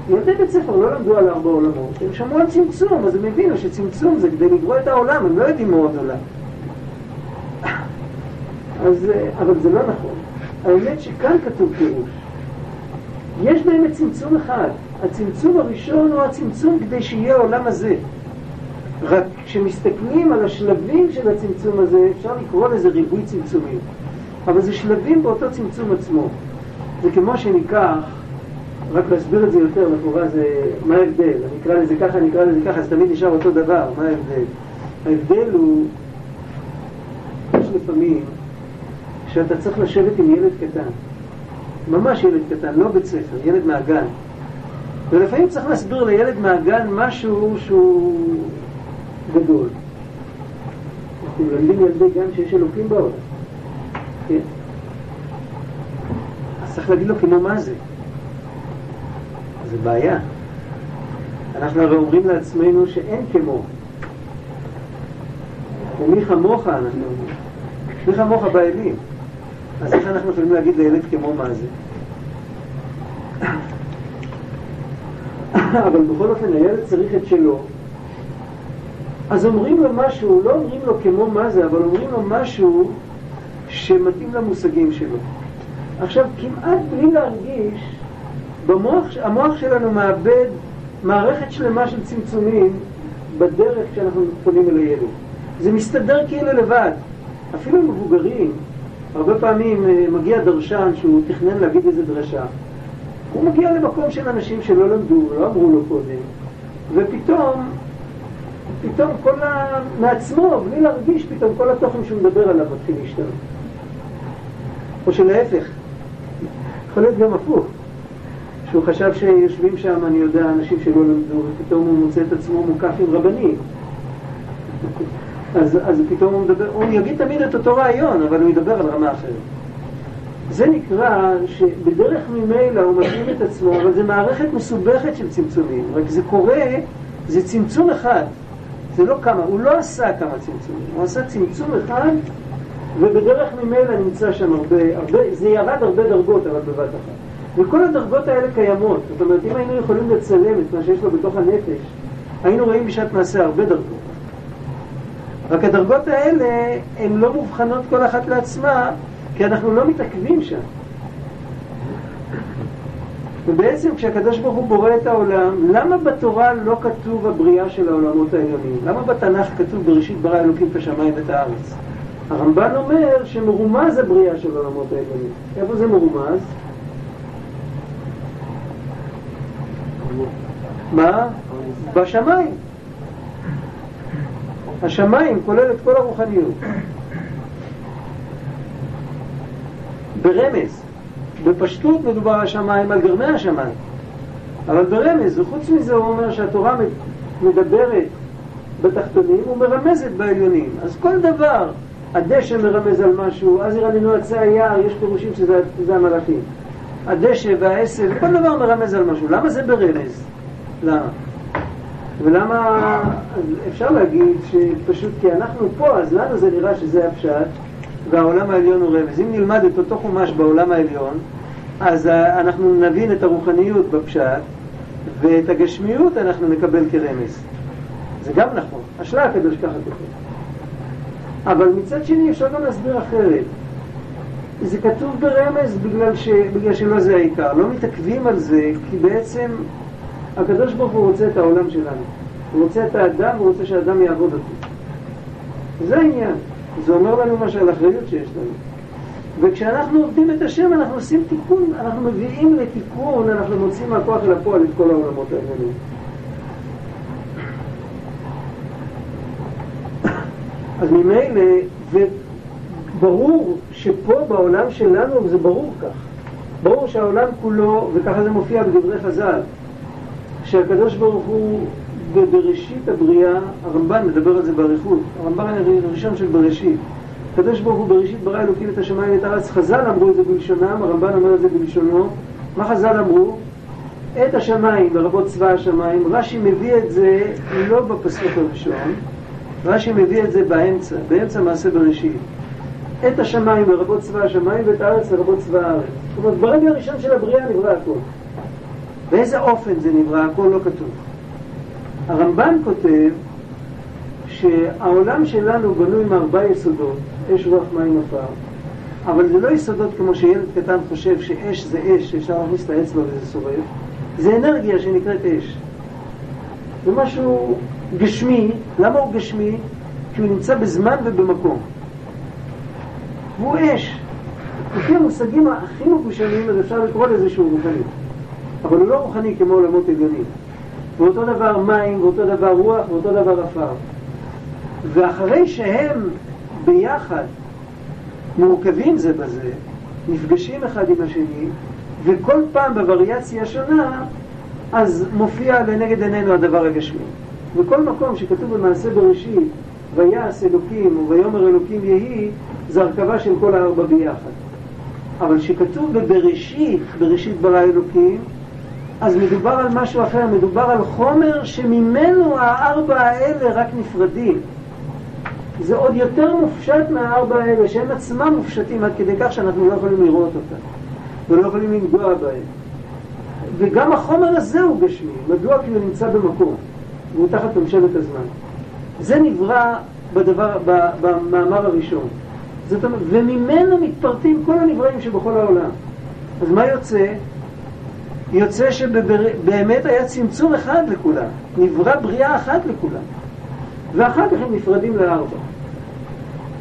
ילדי בית ספר לא למדו על ארבע עולמות, הם שמעו על צמצום, אז הם הבינו שצמצום זה כדי לברוא את העולם, הם לא יודעים מאוד עולם. אז, אבל זה לא נכון. האמת שכאן כתוב פירוש. יש באמת צמצום אחד. הצמצום הראשון הוא הצמצום כדי שיהיה העולם הזה. רק כשמסתכלים על השלבים של הצמצום הזה, אפשר לקרוא לזה ריבוי צמצומים. אבל זה שלבים באותו צמצום עצמו. זה כמו שניקח, רק להסביר את זה יותר, לכאורה זה, מה ההבדל? אני אקרא לזה ככה, אני אקרא לזה ככה, אז תמיד נשאר אותו דבר, מה ההבדל? ההבדל הוא, יש לפעמים שאתה צריך לשבת עם ילד קטן, ממש ילד קטן, לא בית ספר, ילד מהגן. ולפעמים צריך להסביר לילד מהגן משהו שהוא גדול. אנחנו מלמדים ילדי גן שיש אלוקים בעולם. כן? אז צריך להגיד לו כמו מה זה. זה בעיה. אנחנו הרי אומרים לעצמנו שאין כמו. ומי כמוך אנחנו אומרים. מי כמוך באלים. אז איך אנחנו יכולים להגיד לילד כמו מה זה? אבל בכל אופן הילד צריך את שלו. אז אומרים לו משהו, לא אומרים לו כמו מה זה, אבל אומרים לו משהו שמתאים למושגים שלו. עכשיו, כמעט בלי להרגיש, במוח, המוח שלנו מאבד מערכת שלמה של צמצומים בדרך שאנחנו פונים אל הילד. זה מסתדר כאילו לבד. אפילו מבוגרים, הרבה פעמים אה, מגיע דרשן שהוא תכנן להגיד איזה דרשה. הוא מגיע למקום של אנשים שלא למדו, לא אמרו לו קודם, ופתאום, פתאום כל ה... מעצמו, בלי להרגיש, פתאום כל התוכן שהוא מדבר עליו מתחיל להשתנות. או שלהפך, יכול להיות גם הפוך. שהוא חשב שיושבים שם, אני יודע, אנשים שלא למדו, ופתאום הוא מוצא את עצמו מוקף עם רבנים. אז, אז פתאום הוא מדבר, הוא יגיד תמיד את אותו רעיון, אבל הוא ידבר על רמה אחרת. זה נקרא שבדרך ממילא הוא מתאים את עצמו, אבל זה מערכת מסובכת של צמצומים. רק זה קורה, זה צמצום אחד. זה לא כמה, הוא לא עשה כמה צמצומים, הוא עשה צמצום אחד, ובדרך ממילא נמצא שם הרבה, הרבה, זה ירד הרבה דרגות, אבל בבת אחת. וכל הדרגות האלה קיימות. זאת אומרת, אם היינו יכולים לצלם את מה שיש לו בתוך הנפש, היינו רואים בשעת מעשה הרבה דרגות. רק הדרגות האלה הן לא מובחנות כל אחת לעצמה, כי אנחנו לא מתעכבים שם. ובעצם כשהקדוש ברוך הוא בורא את העולם, למה בתורה לא כתוב הבריאה של העולמות העליונים? למה בתנ"ך כתוב בראשית ברא אלוקים את השמיים ואת הארץ? הרמב"ן אומר שמרומז הבריאה של העולמות העליונים. איפה זה מרומז? מה? בשמיים. השמיים כולל את כל הרוחניות. ברמז. בפשטות מדובר על השמיים, על גרמי השמיים. אבל ברמז, וחוץ מזה הוא אומר שהתורה מדברת בתחתונים ומרמזת בעליונים. אז כל דבר, הדשא מרמז על משהו, אז ירננו עצי היער, יש פירושים שזה המלאכים. הדשא והעשב, כל דבר מרמז על משהו. למה זה ברמז? למה? ולמה, אפשר להגיד שפשוט כי אנחנו פה, אז לנו זה נראה שזה הפשט, והעולם העליון הוא רמז. אם נלמד את אותו חומש בעולם העליון, אז אנחנו נבין את הרוחניות בפשט, ואת הגשמיות אנחנו נקבל כרמז. זה גם נכון, אשרי הקדוש ככה כותב. אבל מצד שני אפשר גם להסביר אחרת. זה כתוב ברמז בגלל, ש... בגלל שלא זה העיקר. לא מתעכבים על זה, כי בעצם הקדוש ברוך הוא רוצה את העולם שלנו. הוא רוצה את האדם, הוא רוצה שהאדם יעבוד אותו. זה העניין. זה אומר לנו משהו על האחריות שיש לנו. וכשאנחנו עובדים את השם, אנחנו עושים תיקון, אנחנו מביאים לתיקון, אנחנו מוצאים מהכוח אל הפועל את כל העולמות העליונים. אז ממילא, וברור שפה בעולם שלנו זה ברור כך. ברור שהעולם כולו, וככה זה מופיע בדברי חז"ל, שהקדוש ברוך הוא בבראשית הבריאה, הרמב"ן מדבר על זה באריכות, הרמב"ן הראשון של בראשית. הקדוש ברוך הוא בראשית ברא אלוקים את השמיים ואת הארץ. חז"ל אמרו את זה בלשונם, הרמב"ן אומר את זה בלשונו. מה חז"ל אמרו? את השמיים, לרבות צבא השמיים. רש"י מביא את זה לא בפסוק הראשון, רש"י מביא את זה באמצע, באמצע מעשה בראשית. את השמיים לרבות צבא השמיים ואת הארץ לרבות צבא הארץ. זאת אומרת, ברגע הראשון של הבריאה נברא הכל. באיזה אופן זה נברא, הכל לא כתוב. הרמב"ן כותב שהעולם שלנו בנוי מארבע יסודות, אש, רוח, מים, עפר, אבל זה לא יסודות כמו שילד קטן חושב שאש זה אש, שאפשר להכניס את האצבע וזה שורף, זה אנרגיה שנקראת אש. זה משהו גשמי, למה הוא גשמי? כי הוא נמצא בזמן ובמקום. הוא אש. לפי המושגים הכי מגושמים, אז אפשר לקרוא לזה שהוא רוחני. אבל הוא לא רוחני כמו עולמות עליונים. ואותו דבר מים, ואותו דבר רוח, ואותו דבר עפר. ואחרי שהם ביחד מורכבים זה בזה, נפגשים אחד עם השני, וכל פעם בווריאציה שונה, אז מופיע לנגד עינינו הדבר הגשמי. בכל מקום שכתוב במעשה בראשית, ויעש אלוקים ויאמר אלוקים יהי, זה הרכבה של כל הארבע ביחד. אבל כשכתוב בבראשית, בראשית ברא אלוקים, אז מדובר על משהו אחר, מדובר על חומר שממנו הארבע האלה רק נפרדים. זה עוד יותר מופשט מהארבע האלה, שהם עצמם מופשטים עד כדי כך שאנחנו לא יכולים לראות אותם, ולא יכולים לנגוע בהם. וגם החומר הזה הוא גשמי, מדוע? כי הוא נמצא במקום, והוא תחת ממשלת הזמן. זה נברא בדבר, במאמר הראשון. זאת אומרת, וממנו מתפרטים כל הנבראים שבכל העולם. אז מה יוצא? יוצא שבאמת היה צמצום אחד לכולם, נברא בריאה אחת לכולם, ואחר כך הם נפרדים לארבע.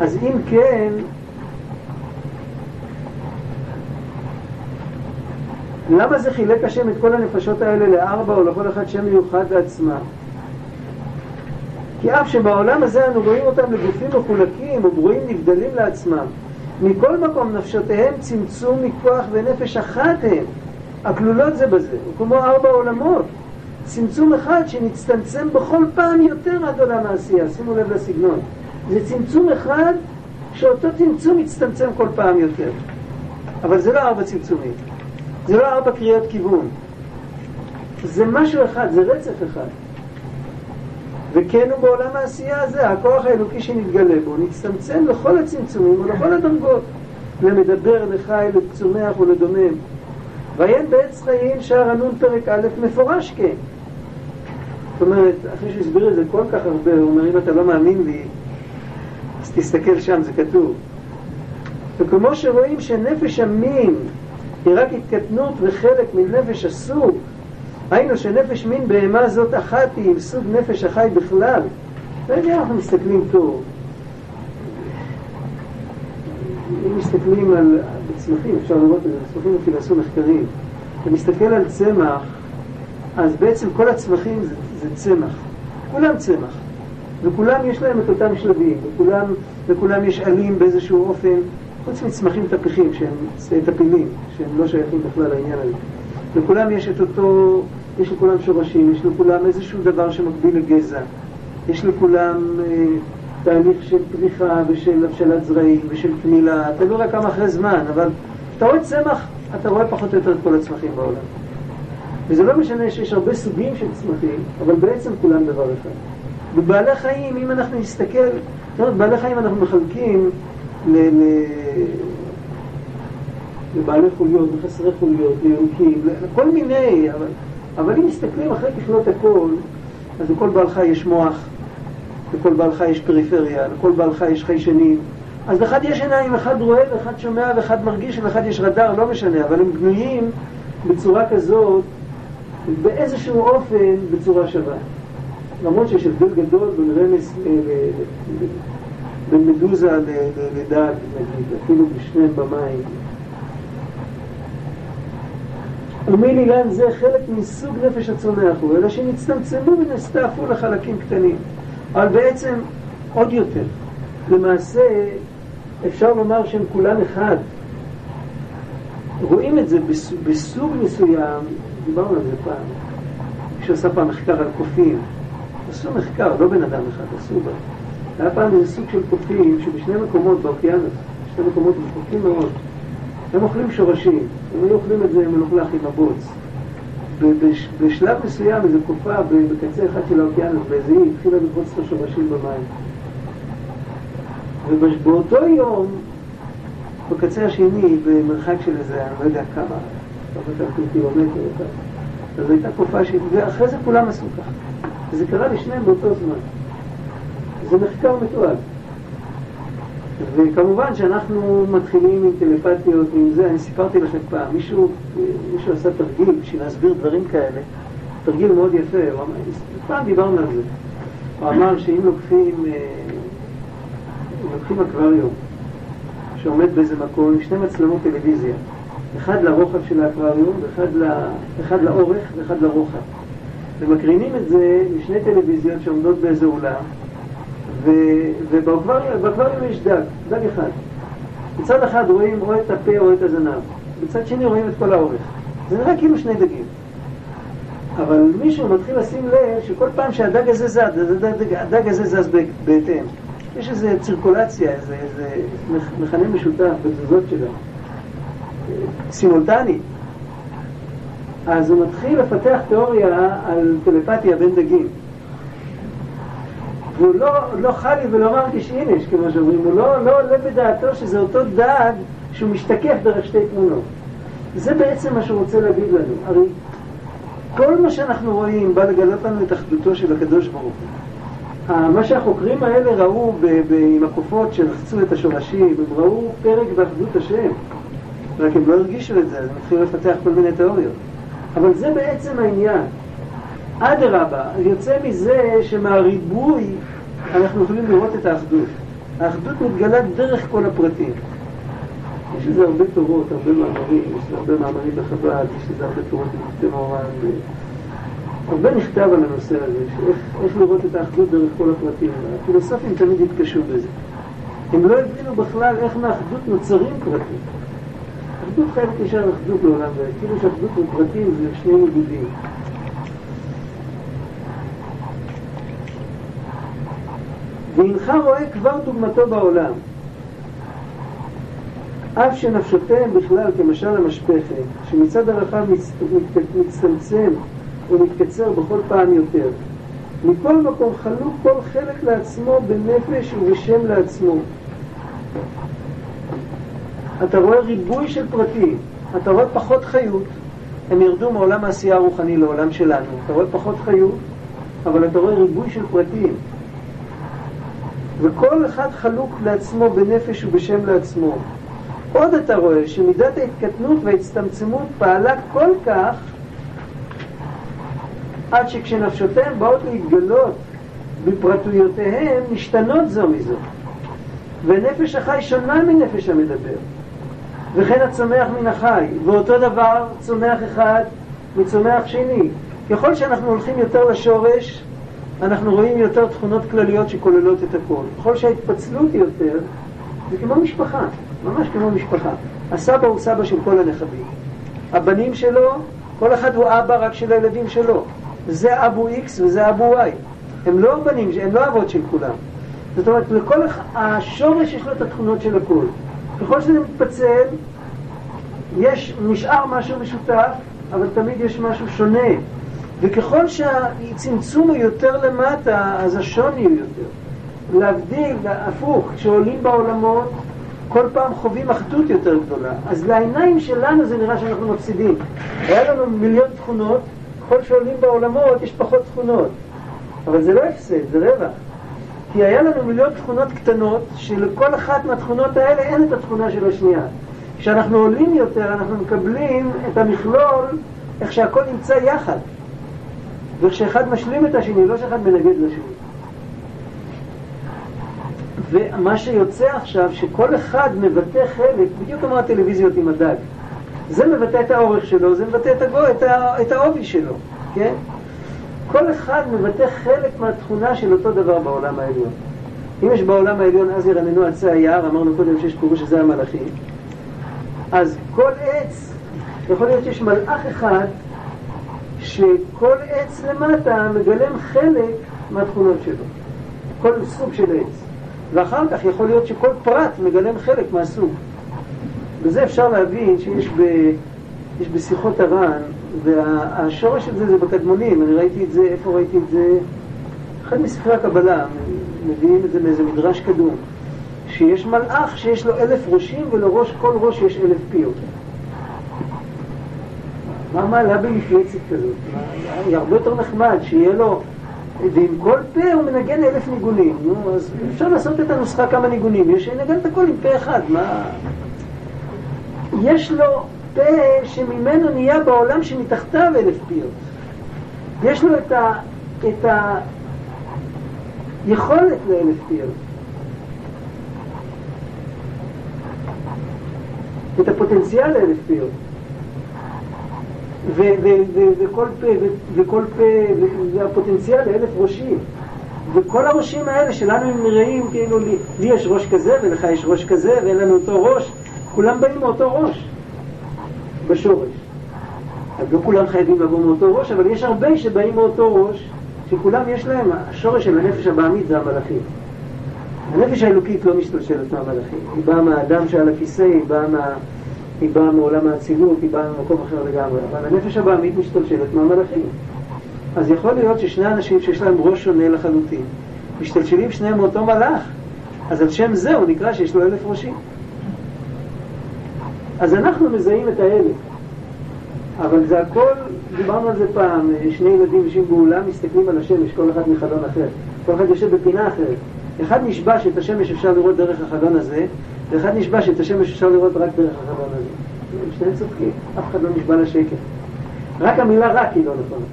אז אם כן, למה זה חילק השם את כל הנפשות האלה לארבע או לכל אחד שם מיוחד לעצמם? כי אף שבעולם הזה אנו רואים אותם לגופים מחולקים וברואים נבדלים לעצמם, מכל מקום נפשותיהם צמצום מכוח ונפש אחת הם, הכלולות זה בזה, וכמו ארבע עולמות, צמצום אחד שנצטמצם בכל פעם יותר עד עולם העשייה, שימו לב לסגנון. זה צמצום אחד שאותו צמצום מצטמצם כל פעם יותר. אבל זה לא ארבע צמצומים, זה לא ארבע קריאות כיוון. זה משהו אחד, זה רצף אחד. וכן הוא בעולם העשייה הזה, הכוח האלוקי שנתגלה בו, נצטמצם לכל הצמצומים ולכל הדרגות, למדבר, לחי, לצומח ולדומם. ויין בעץ חיים שער הנון פרק א' מפורש כן. זאת אומרת, אחרי שהסביר את זה כל כך הרבה, הוא אומר, אם אתה לא מאמין לי, אז תסתכל שם, זה כתוב. וכמו שרואים שנפש המין היא רק התקטנות וחלק מנפש הסוג, היינו שנפש מין בהמה זאת אחת היא עם סוג נפש החי בכלל. יודע, אנחנו מסתכלים טוב. אם מסתכלים על צמחים, אפשר לראות את זה, צמחים אפילו עשו מחקרים. אתה מסתכל על צמח, אז בעצם כל הצמחים זה, זה צמח. כולם צמח. וכולם יש להם את אותם שלבים, וכולם, וכולם יש עלים באיזשהו אופן, חוץ מצמחים טפיחים, שהם טפילים, שהם לא שייכים בכלל לעניין הזה. לכולם יש את אותו, יש לכולם שורשים, יש לכולם איזשהו דבר שמקביל לגזע, יש לכולם אה, תהליך של פריחה ושל הבשלת זרעים ושל פנילה, אתה לא יודע כמה אחרי זמן, אבל כשאתה רואה צמח, אתה רואה פחות או יותר את כל הצמחים בעולם. וזה לא משנה שיש הרבה סוגים של צמחים, אבל בעצם כולם דבר אחד. בבעלי חיים, אם אנחנו נסתכל, זאת אומרת, בעלי חיים אנחנו מחלקים ל... ל... לבעלי חוליות, לחסרי חוליות, לירוקים, לכל מיני, אבל, אבל אם מסתכלים אחרי ככלות הכל, אז לכל בעל חי יש מוח, לכל בעל חי יש פריפריה, לכל בעל חי יש חיישנים. אז לאחד יש עיניים, אחד רואה ואחד שומע ואחד מרגיש ולאחד יש רדאר, לא משנה, אבל הם בנויים בצורה כזאת, באיזשהו אופן, בצורה שווה. למרות שיש הבדל גדול בין רמז, בין מדוזה לדג, אפילו בשניהם במים. ומילא גם זה חלק מסוג נפש הצומח הוא, אלא שנצטמצמו ונסתעפו לחלקים קטנים. אבל בעצם עוד יותר. למעשה, אפשר לומר שהם כולם אחד. רואים את זה בסוג מסוים, דיברנו על זה פעם, מישהו עשה פעם מחקר על קופים, עשו מחקר, לא בן אדם אחד, עשו בה. היה פעם איזה סוג של קופים שבשני מקומות באוקיינוס, שני מקומות רחוקים מאוד, הם אוכלים שורשים, הם היו אוכלים את זה מלוכלך עם הבוץ. בשלב מסוים איזו קופה בקצה אחד של האוקיינוס, באיזה אי, התחילה לקרוץ את השורשים במים. ובאותו יום, בקצה השני, במרחק של איזה, אני לא יודע כמה, כמה אלפים קילומטר, אז הייתה קופה ש... ואחרי זה כולם עשו ככה. וזה קרה לשניהם באותו זמן. זה מחקר מתועד. וכמובן שאנחנו מתחילים עם טלפתיות ועם זה, אני סיפרתי לכם פעם, מישהו, מישהו עשה תרגיל בשביל להסביר דברים כאלה, תרגיל מאוד יפה, הוא אמר, פעם דיברנו על זה, הוא אמר שאם לוקחים, אה, לוקחים אקווריום שעומד באיזה מקום עם שני מצלמות טלוויזיה. אחד לרוחב של האקווריום, ואחד ל... אחד לאורך ואחד לרוחב. ומקרינים את זה לשני טלוויזיות שעומדות באיזה אולם, ו... ובאקווריום יש דג, דג אחד. מצד אחד רואים או את הפה או את הזנב, בצד שני רואים את כל האורך. זה נראה כאילו שני דגים. אבל מישהו מתחיל לשים לב שכל פעם שהדג הזה זז, הדג הזה זז בהתאם. יש איזו צירקולציה, איזה, איזה מכנה משותף בתזוזות שלו, סימולטני. אז הוא מתחיל לפתח תיאוריה על טלפתיה בין דגים. והוא לא, לא חלי ולא מרגיש איניש, כמו שאומרים, הוא לא, לא עולה בדעתו שזה אותו דג שהוא משתקף דרך שתי תמונות. זה בעצם מה שהוא רוצה להגיד לנו. הרי כל מה שאנחנו רואים בא לגלות לנו את אחדותו של הקדוש ברוך הוא. מה שהחוקרים האלה ראו עם הקופות שרחצו את השורשים, הם ראו פרק באחדות השם, רק הם לא הרגישו את זה, אז הם התחילו לפתח כל מיני תיאוריות. אבל זה בעצם העניין. אדרבה, יוצא מזה שמהריבוי אנחנו יכולים לראות את האחדות. האחדות מתגלה דרך כל הפרטים. יש לזה הרבה תורות, הרבה מאמרים, יש לזה הרבה מאמרים בחב"ד, יש לזה הרבה תורות במכתב מורן. הרבה נכתב על הנושא הזה, איך לראות את האחדות דרך כל הפרטים. הפילוסופים תמיד התקשו בזה. הם לא הבינו בכלל איך מאחדות נוצרים פרטים. אחדות חייבת ישר אחדות לעולם, וכאילו שאחדות ופרטים זה שני ניגודים. והנך רואה כבר דוגמתו בעולם. אף שנפשותיהם בכלל כמשל המשפכת, שמצד הרחב מצטמצם ומתקצר בכל פעם יותר. מכל מקום חלוק כל חלק לעצמו בנפש ובשם לעצמו. אתה רואה ריבוי של פרטים, אתה רואה פחות חיות, הם ירדו מעולם העשייה הרוחני לעולם שלנו, אתה רואה פחות חיות, אבל אתה רואה ריבוי של פרטים. וכל אחד חלוק לעצמו בנפש ובשם לעצמו. עוד אתה רואה שמידת ההתקטנות וההצטמצמות פעלה כל כך עד שכשנפשותיהם באות להתגלות בפרטויותיהם, משתנות זו מזו. ונפש החי שונה מנפש המדבר. וכן הצומח מן החי, ואותו דבר צומח אחד מצומח שני. ככל שאנחנו הולכים יותר לשורש, אנחנו רואים יותר תכונות כלליות שכוללות את הכל. ככל שההתפצלות היא יותר, זה כמו משפחה, ממש כמו משפחה. הסבא הוא סבא של כל הנכדים. הבנים שלו, כל אחד הוא אבא רק של הילדים שלו. זה אבו איקס וזה אבו וואי. הם לא בנים, הם לא אבות של כולם. זאת אומרת, לכל השורש יש לו את התכונות של הכל. ככל שזה מתפצל, יש, נשאר משהו משותף, אבל תמיד יש משהו שונה. וככל שהצמצום הוא יותר למטה, אז השוני הוא יותר. להבדיל, הפוך, כשעולים בעולמות, כל פעם חווים אחדות יותר גדולה. אז לעיניים שלנו זה נראה שאנחנו מפסידים. היה לנו מיליון תכונות, ככל שעולים בעולמות יש פחות תכונות. אבל זה לא הפסד, זה רווח. כי היה לנו מיליון תכונות קטנות, שלכל אחת מהתכונות האלה אין את התכונה של השנייה. כשאנחנו עולים יותר, אנחנו מקבלים את המכלול, איך שהכל נמצא יחד. וכשאחד משלים את השני, לא שאחד מנגד לשני. ומה שיוצא עכשיו, שכל אחד מבטא חלק, בדיוק כמו הטלוויזיות עם הדג. זה מבטא את האורך שלו, זה מבטא את, הגו, את, ה, את העובי שלו, כן? כל אחד מבטא חלק מהתכונה של אותו דבר בעולם העליון. אם יש בעולם העליון אז ירננו עצי היער, אמרנו קודם שיש פירוש שזה המלאכים, אז כל עץ, יכול להיות שיש מלאך אחד שכל עץ למטה מגלם חלק מהתכונות שלו, כל סוג של עץ. ואחר כך יכול להיות שכל פרט מגלם חלק מהסוג. בזה אפשר להבין שיש ב, יש בשיחות הר"ן, והשורש של זה זה בקדמונים, אני ראיתי את זה, איפה ראיתי את זה? אחד מספרי הקבלה, מביאים את זה מאיזה מדרש קדום, שיש מלאך שיש לו אלף ראשים ולראש כל ראש יש אלף פיות. מה מעלה במפלצת כזאת? היא הרבה יותר נחמד, שיהיה לו... ועם כל פה הוא מנגן אלף ניגונים. נו, אז אפשר לעשות את הנוסחה כמה ניגונים. יש לנגן את הכל עם פה אחד, מה... יש לו פה שממנו נהיה בעולם שמתחתיו אלף פיות. יש לו את, ה... את היכולת לאלף פיות. את הפוטנציאל לאלף פיות. וכל פה, וכל פה, והפוטנציאל לאלף ראשים. וכל הראשים האלה שלנו הם נראים כאילו לי, לי יש ראש כזה ולך יש ראש כזה ואין לנו אותו ראש, כולם באים מאותו ראש בשורש. אז לא כולם חייבים לבוא מאותו ראש, אבל יש הרבה שבאים מאותו ראש, שכולם יש להם, השורש של הנפש הבעמית זה המלאכים. הנפש האלוקית לא משתלשלת מהמלאכים, היא באה מהאדם שעל הכיסא, היא באה, מה, היא באה מעולם האצילות, היא באה ממקום אחר לגמרי, אבל הנפש הבעמית משתלשלת מהמלאכים. אז יכול להיות ששני אנשים שיש להם ראש שונה לחלוטין, משתלשלים שניהם מאותו מלאך, אז על שם זה הוא נקרא שיש לו אלף ראשים. אז אנחנו מזהים את האלף, אבל זה הכל, דיברנו על זה פעם, שני ילדים יושבים באולם, מסתכלים על השמש, כל אחד מחלון אחר, כל אחד יושב בפינה אחרת. אחד נשבע שאת השמש אפשר לראות דרך החלון הזה, ואחד נשבע שאת השמש אפשר לראות רק דרך החלון הזה. שניהם צודקים, אף אחד לא נשבע לשקר. רק המילה רק היא לא נכונה.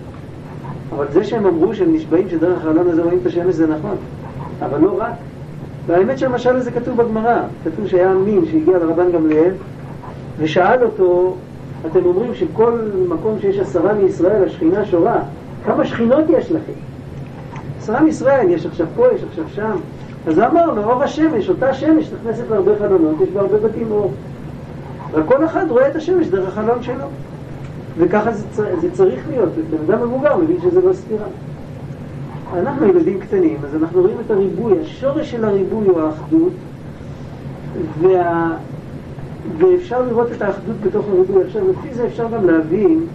אבל זה שהם אמרו שהם נשבעים שדרך החלון הזה רואים את השמש זה נכון, אבל לא רק. והאמת שהמשל הזה כתוב בגמרא, כתוב שהיה מין שהגיע לרבן גמליאל ושאל אותו, אתם אומרים שכל מקום שיש עשרה מישראל השכינה שורה, כמה שכינות יש לכם? עשרה מישראל, יש עכשיו פה, יש עכשיו שם. אז הוא אמר לו, אור השמש, אותה שמש נכנסת להרבה חלונות, יש בהרבה בתים אור. וכל אחד רואה את השמש דרך החלון שלו. וככה זה, זה צריך להיות, בן אדם מבוגר מבין שזה לא סתירה. אנחנו ילדים קטנים, אז אנחנו רואים את הריבוי, השורש של הריבוי הוא האחדות, וה... ואפשר לראות את האחדות בתוך הריבוי. עכשיו, לפי זה אפשר גם להבין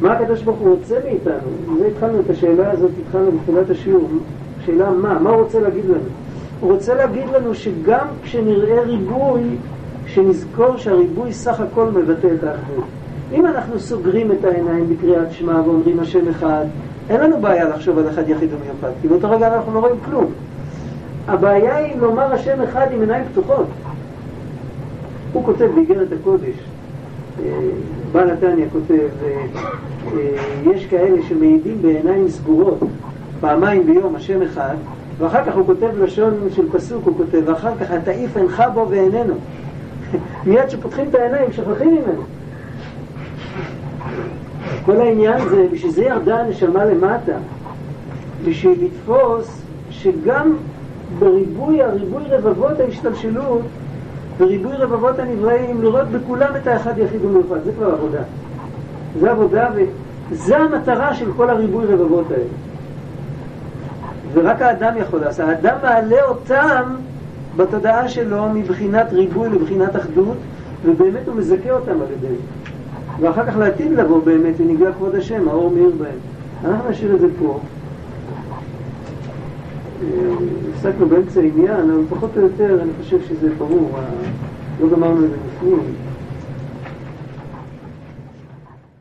מה הקדוש ברוך הוא רוצה מאיתנו. זה התחלנו את השאלה הזאת, התחלנו בתחילת השיעור. שאלה מה? מה הוא רוצה להגיד לנו? הוא רוצה להגיד לנו שגם כשנראה ריבוי, שנזכור שהריבוי סך הכל מבטא את האחדות. אם אנחנו סוגרים את העיניים בקריאת שמע ואומרים השם אחד, אין לנו בעיה לחשוב על אחד יחיד ומיוחד, כי באותו רגע אנחנו לא רואים כלום. הבעיה היא לומר השם אחד עם עיניים פתוחות. הוא כותב באיגרת הקודש, אה, בעל התניא כותב, אה, אה, יש כאלה שמעידים בעיניים סגורות פעמיים ביום השם אחד, ואחר כך הוא כותב לשון של פסוק, הוא כותב, ואחר כך התעיף אינך בו ואיננו. מיד כשפותחים את העיניים שוכחים ממנו. כל העניין זה, בשביל זה ירדה הנשמה למטה, בשביל לתפוס שגם בריבוי, הריבוי רבבות ההשתלשלות וריבוי רבבות הנבראים, לראות בכולם את האחד יחיד ומיוחד, זה כבר עבודה. זה עבודה וזה המטרה של כל הריבוי רבבות האלה. ורק האדם יכול לעשות. האדם מעלה אותם בתודעה שלו מבחינת ריבוי לבחינת אחדות, ובאמת הוא מזכה אותם על ידי. ואחר כך לעתיד לבוא באמת, ונגלה כבוד השם, האור מאיר בהם. אנחנו נשאיר את זה פה. הפסקנו באמצע עניין, אבל פחות או יותר אני חושב שזה ברור, לא גמרנו את זה בפנים.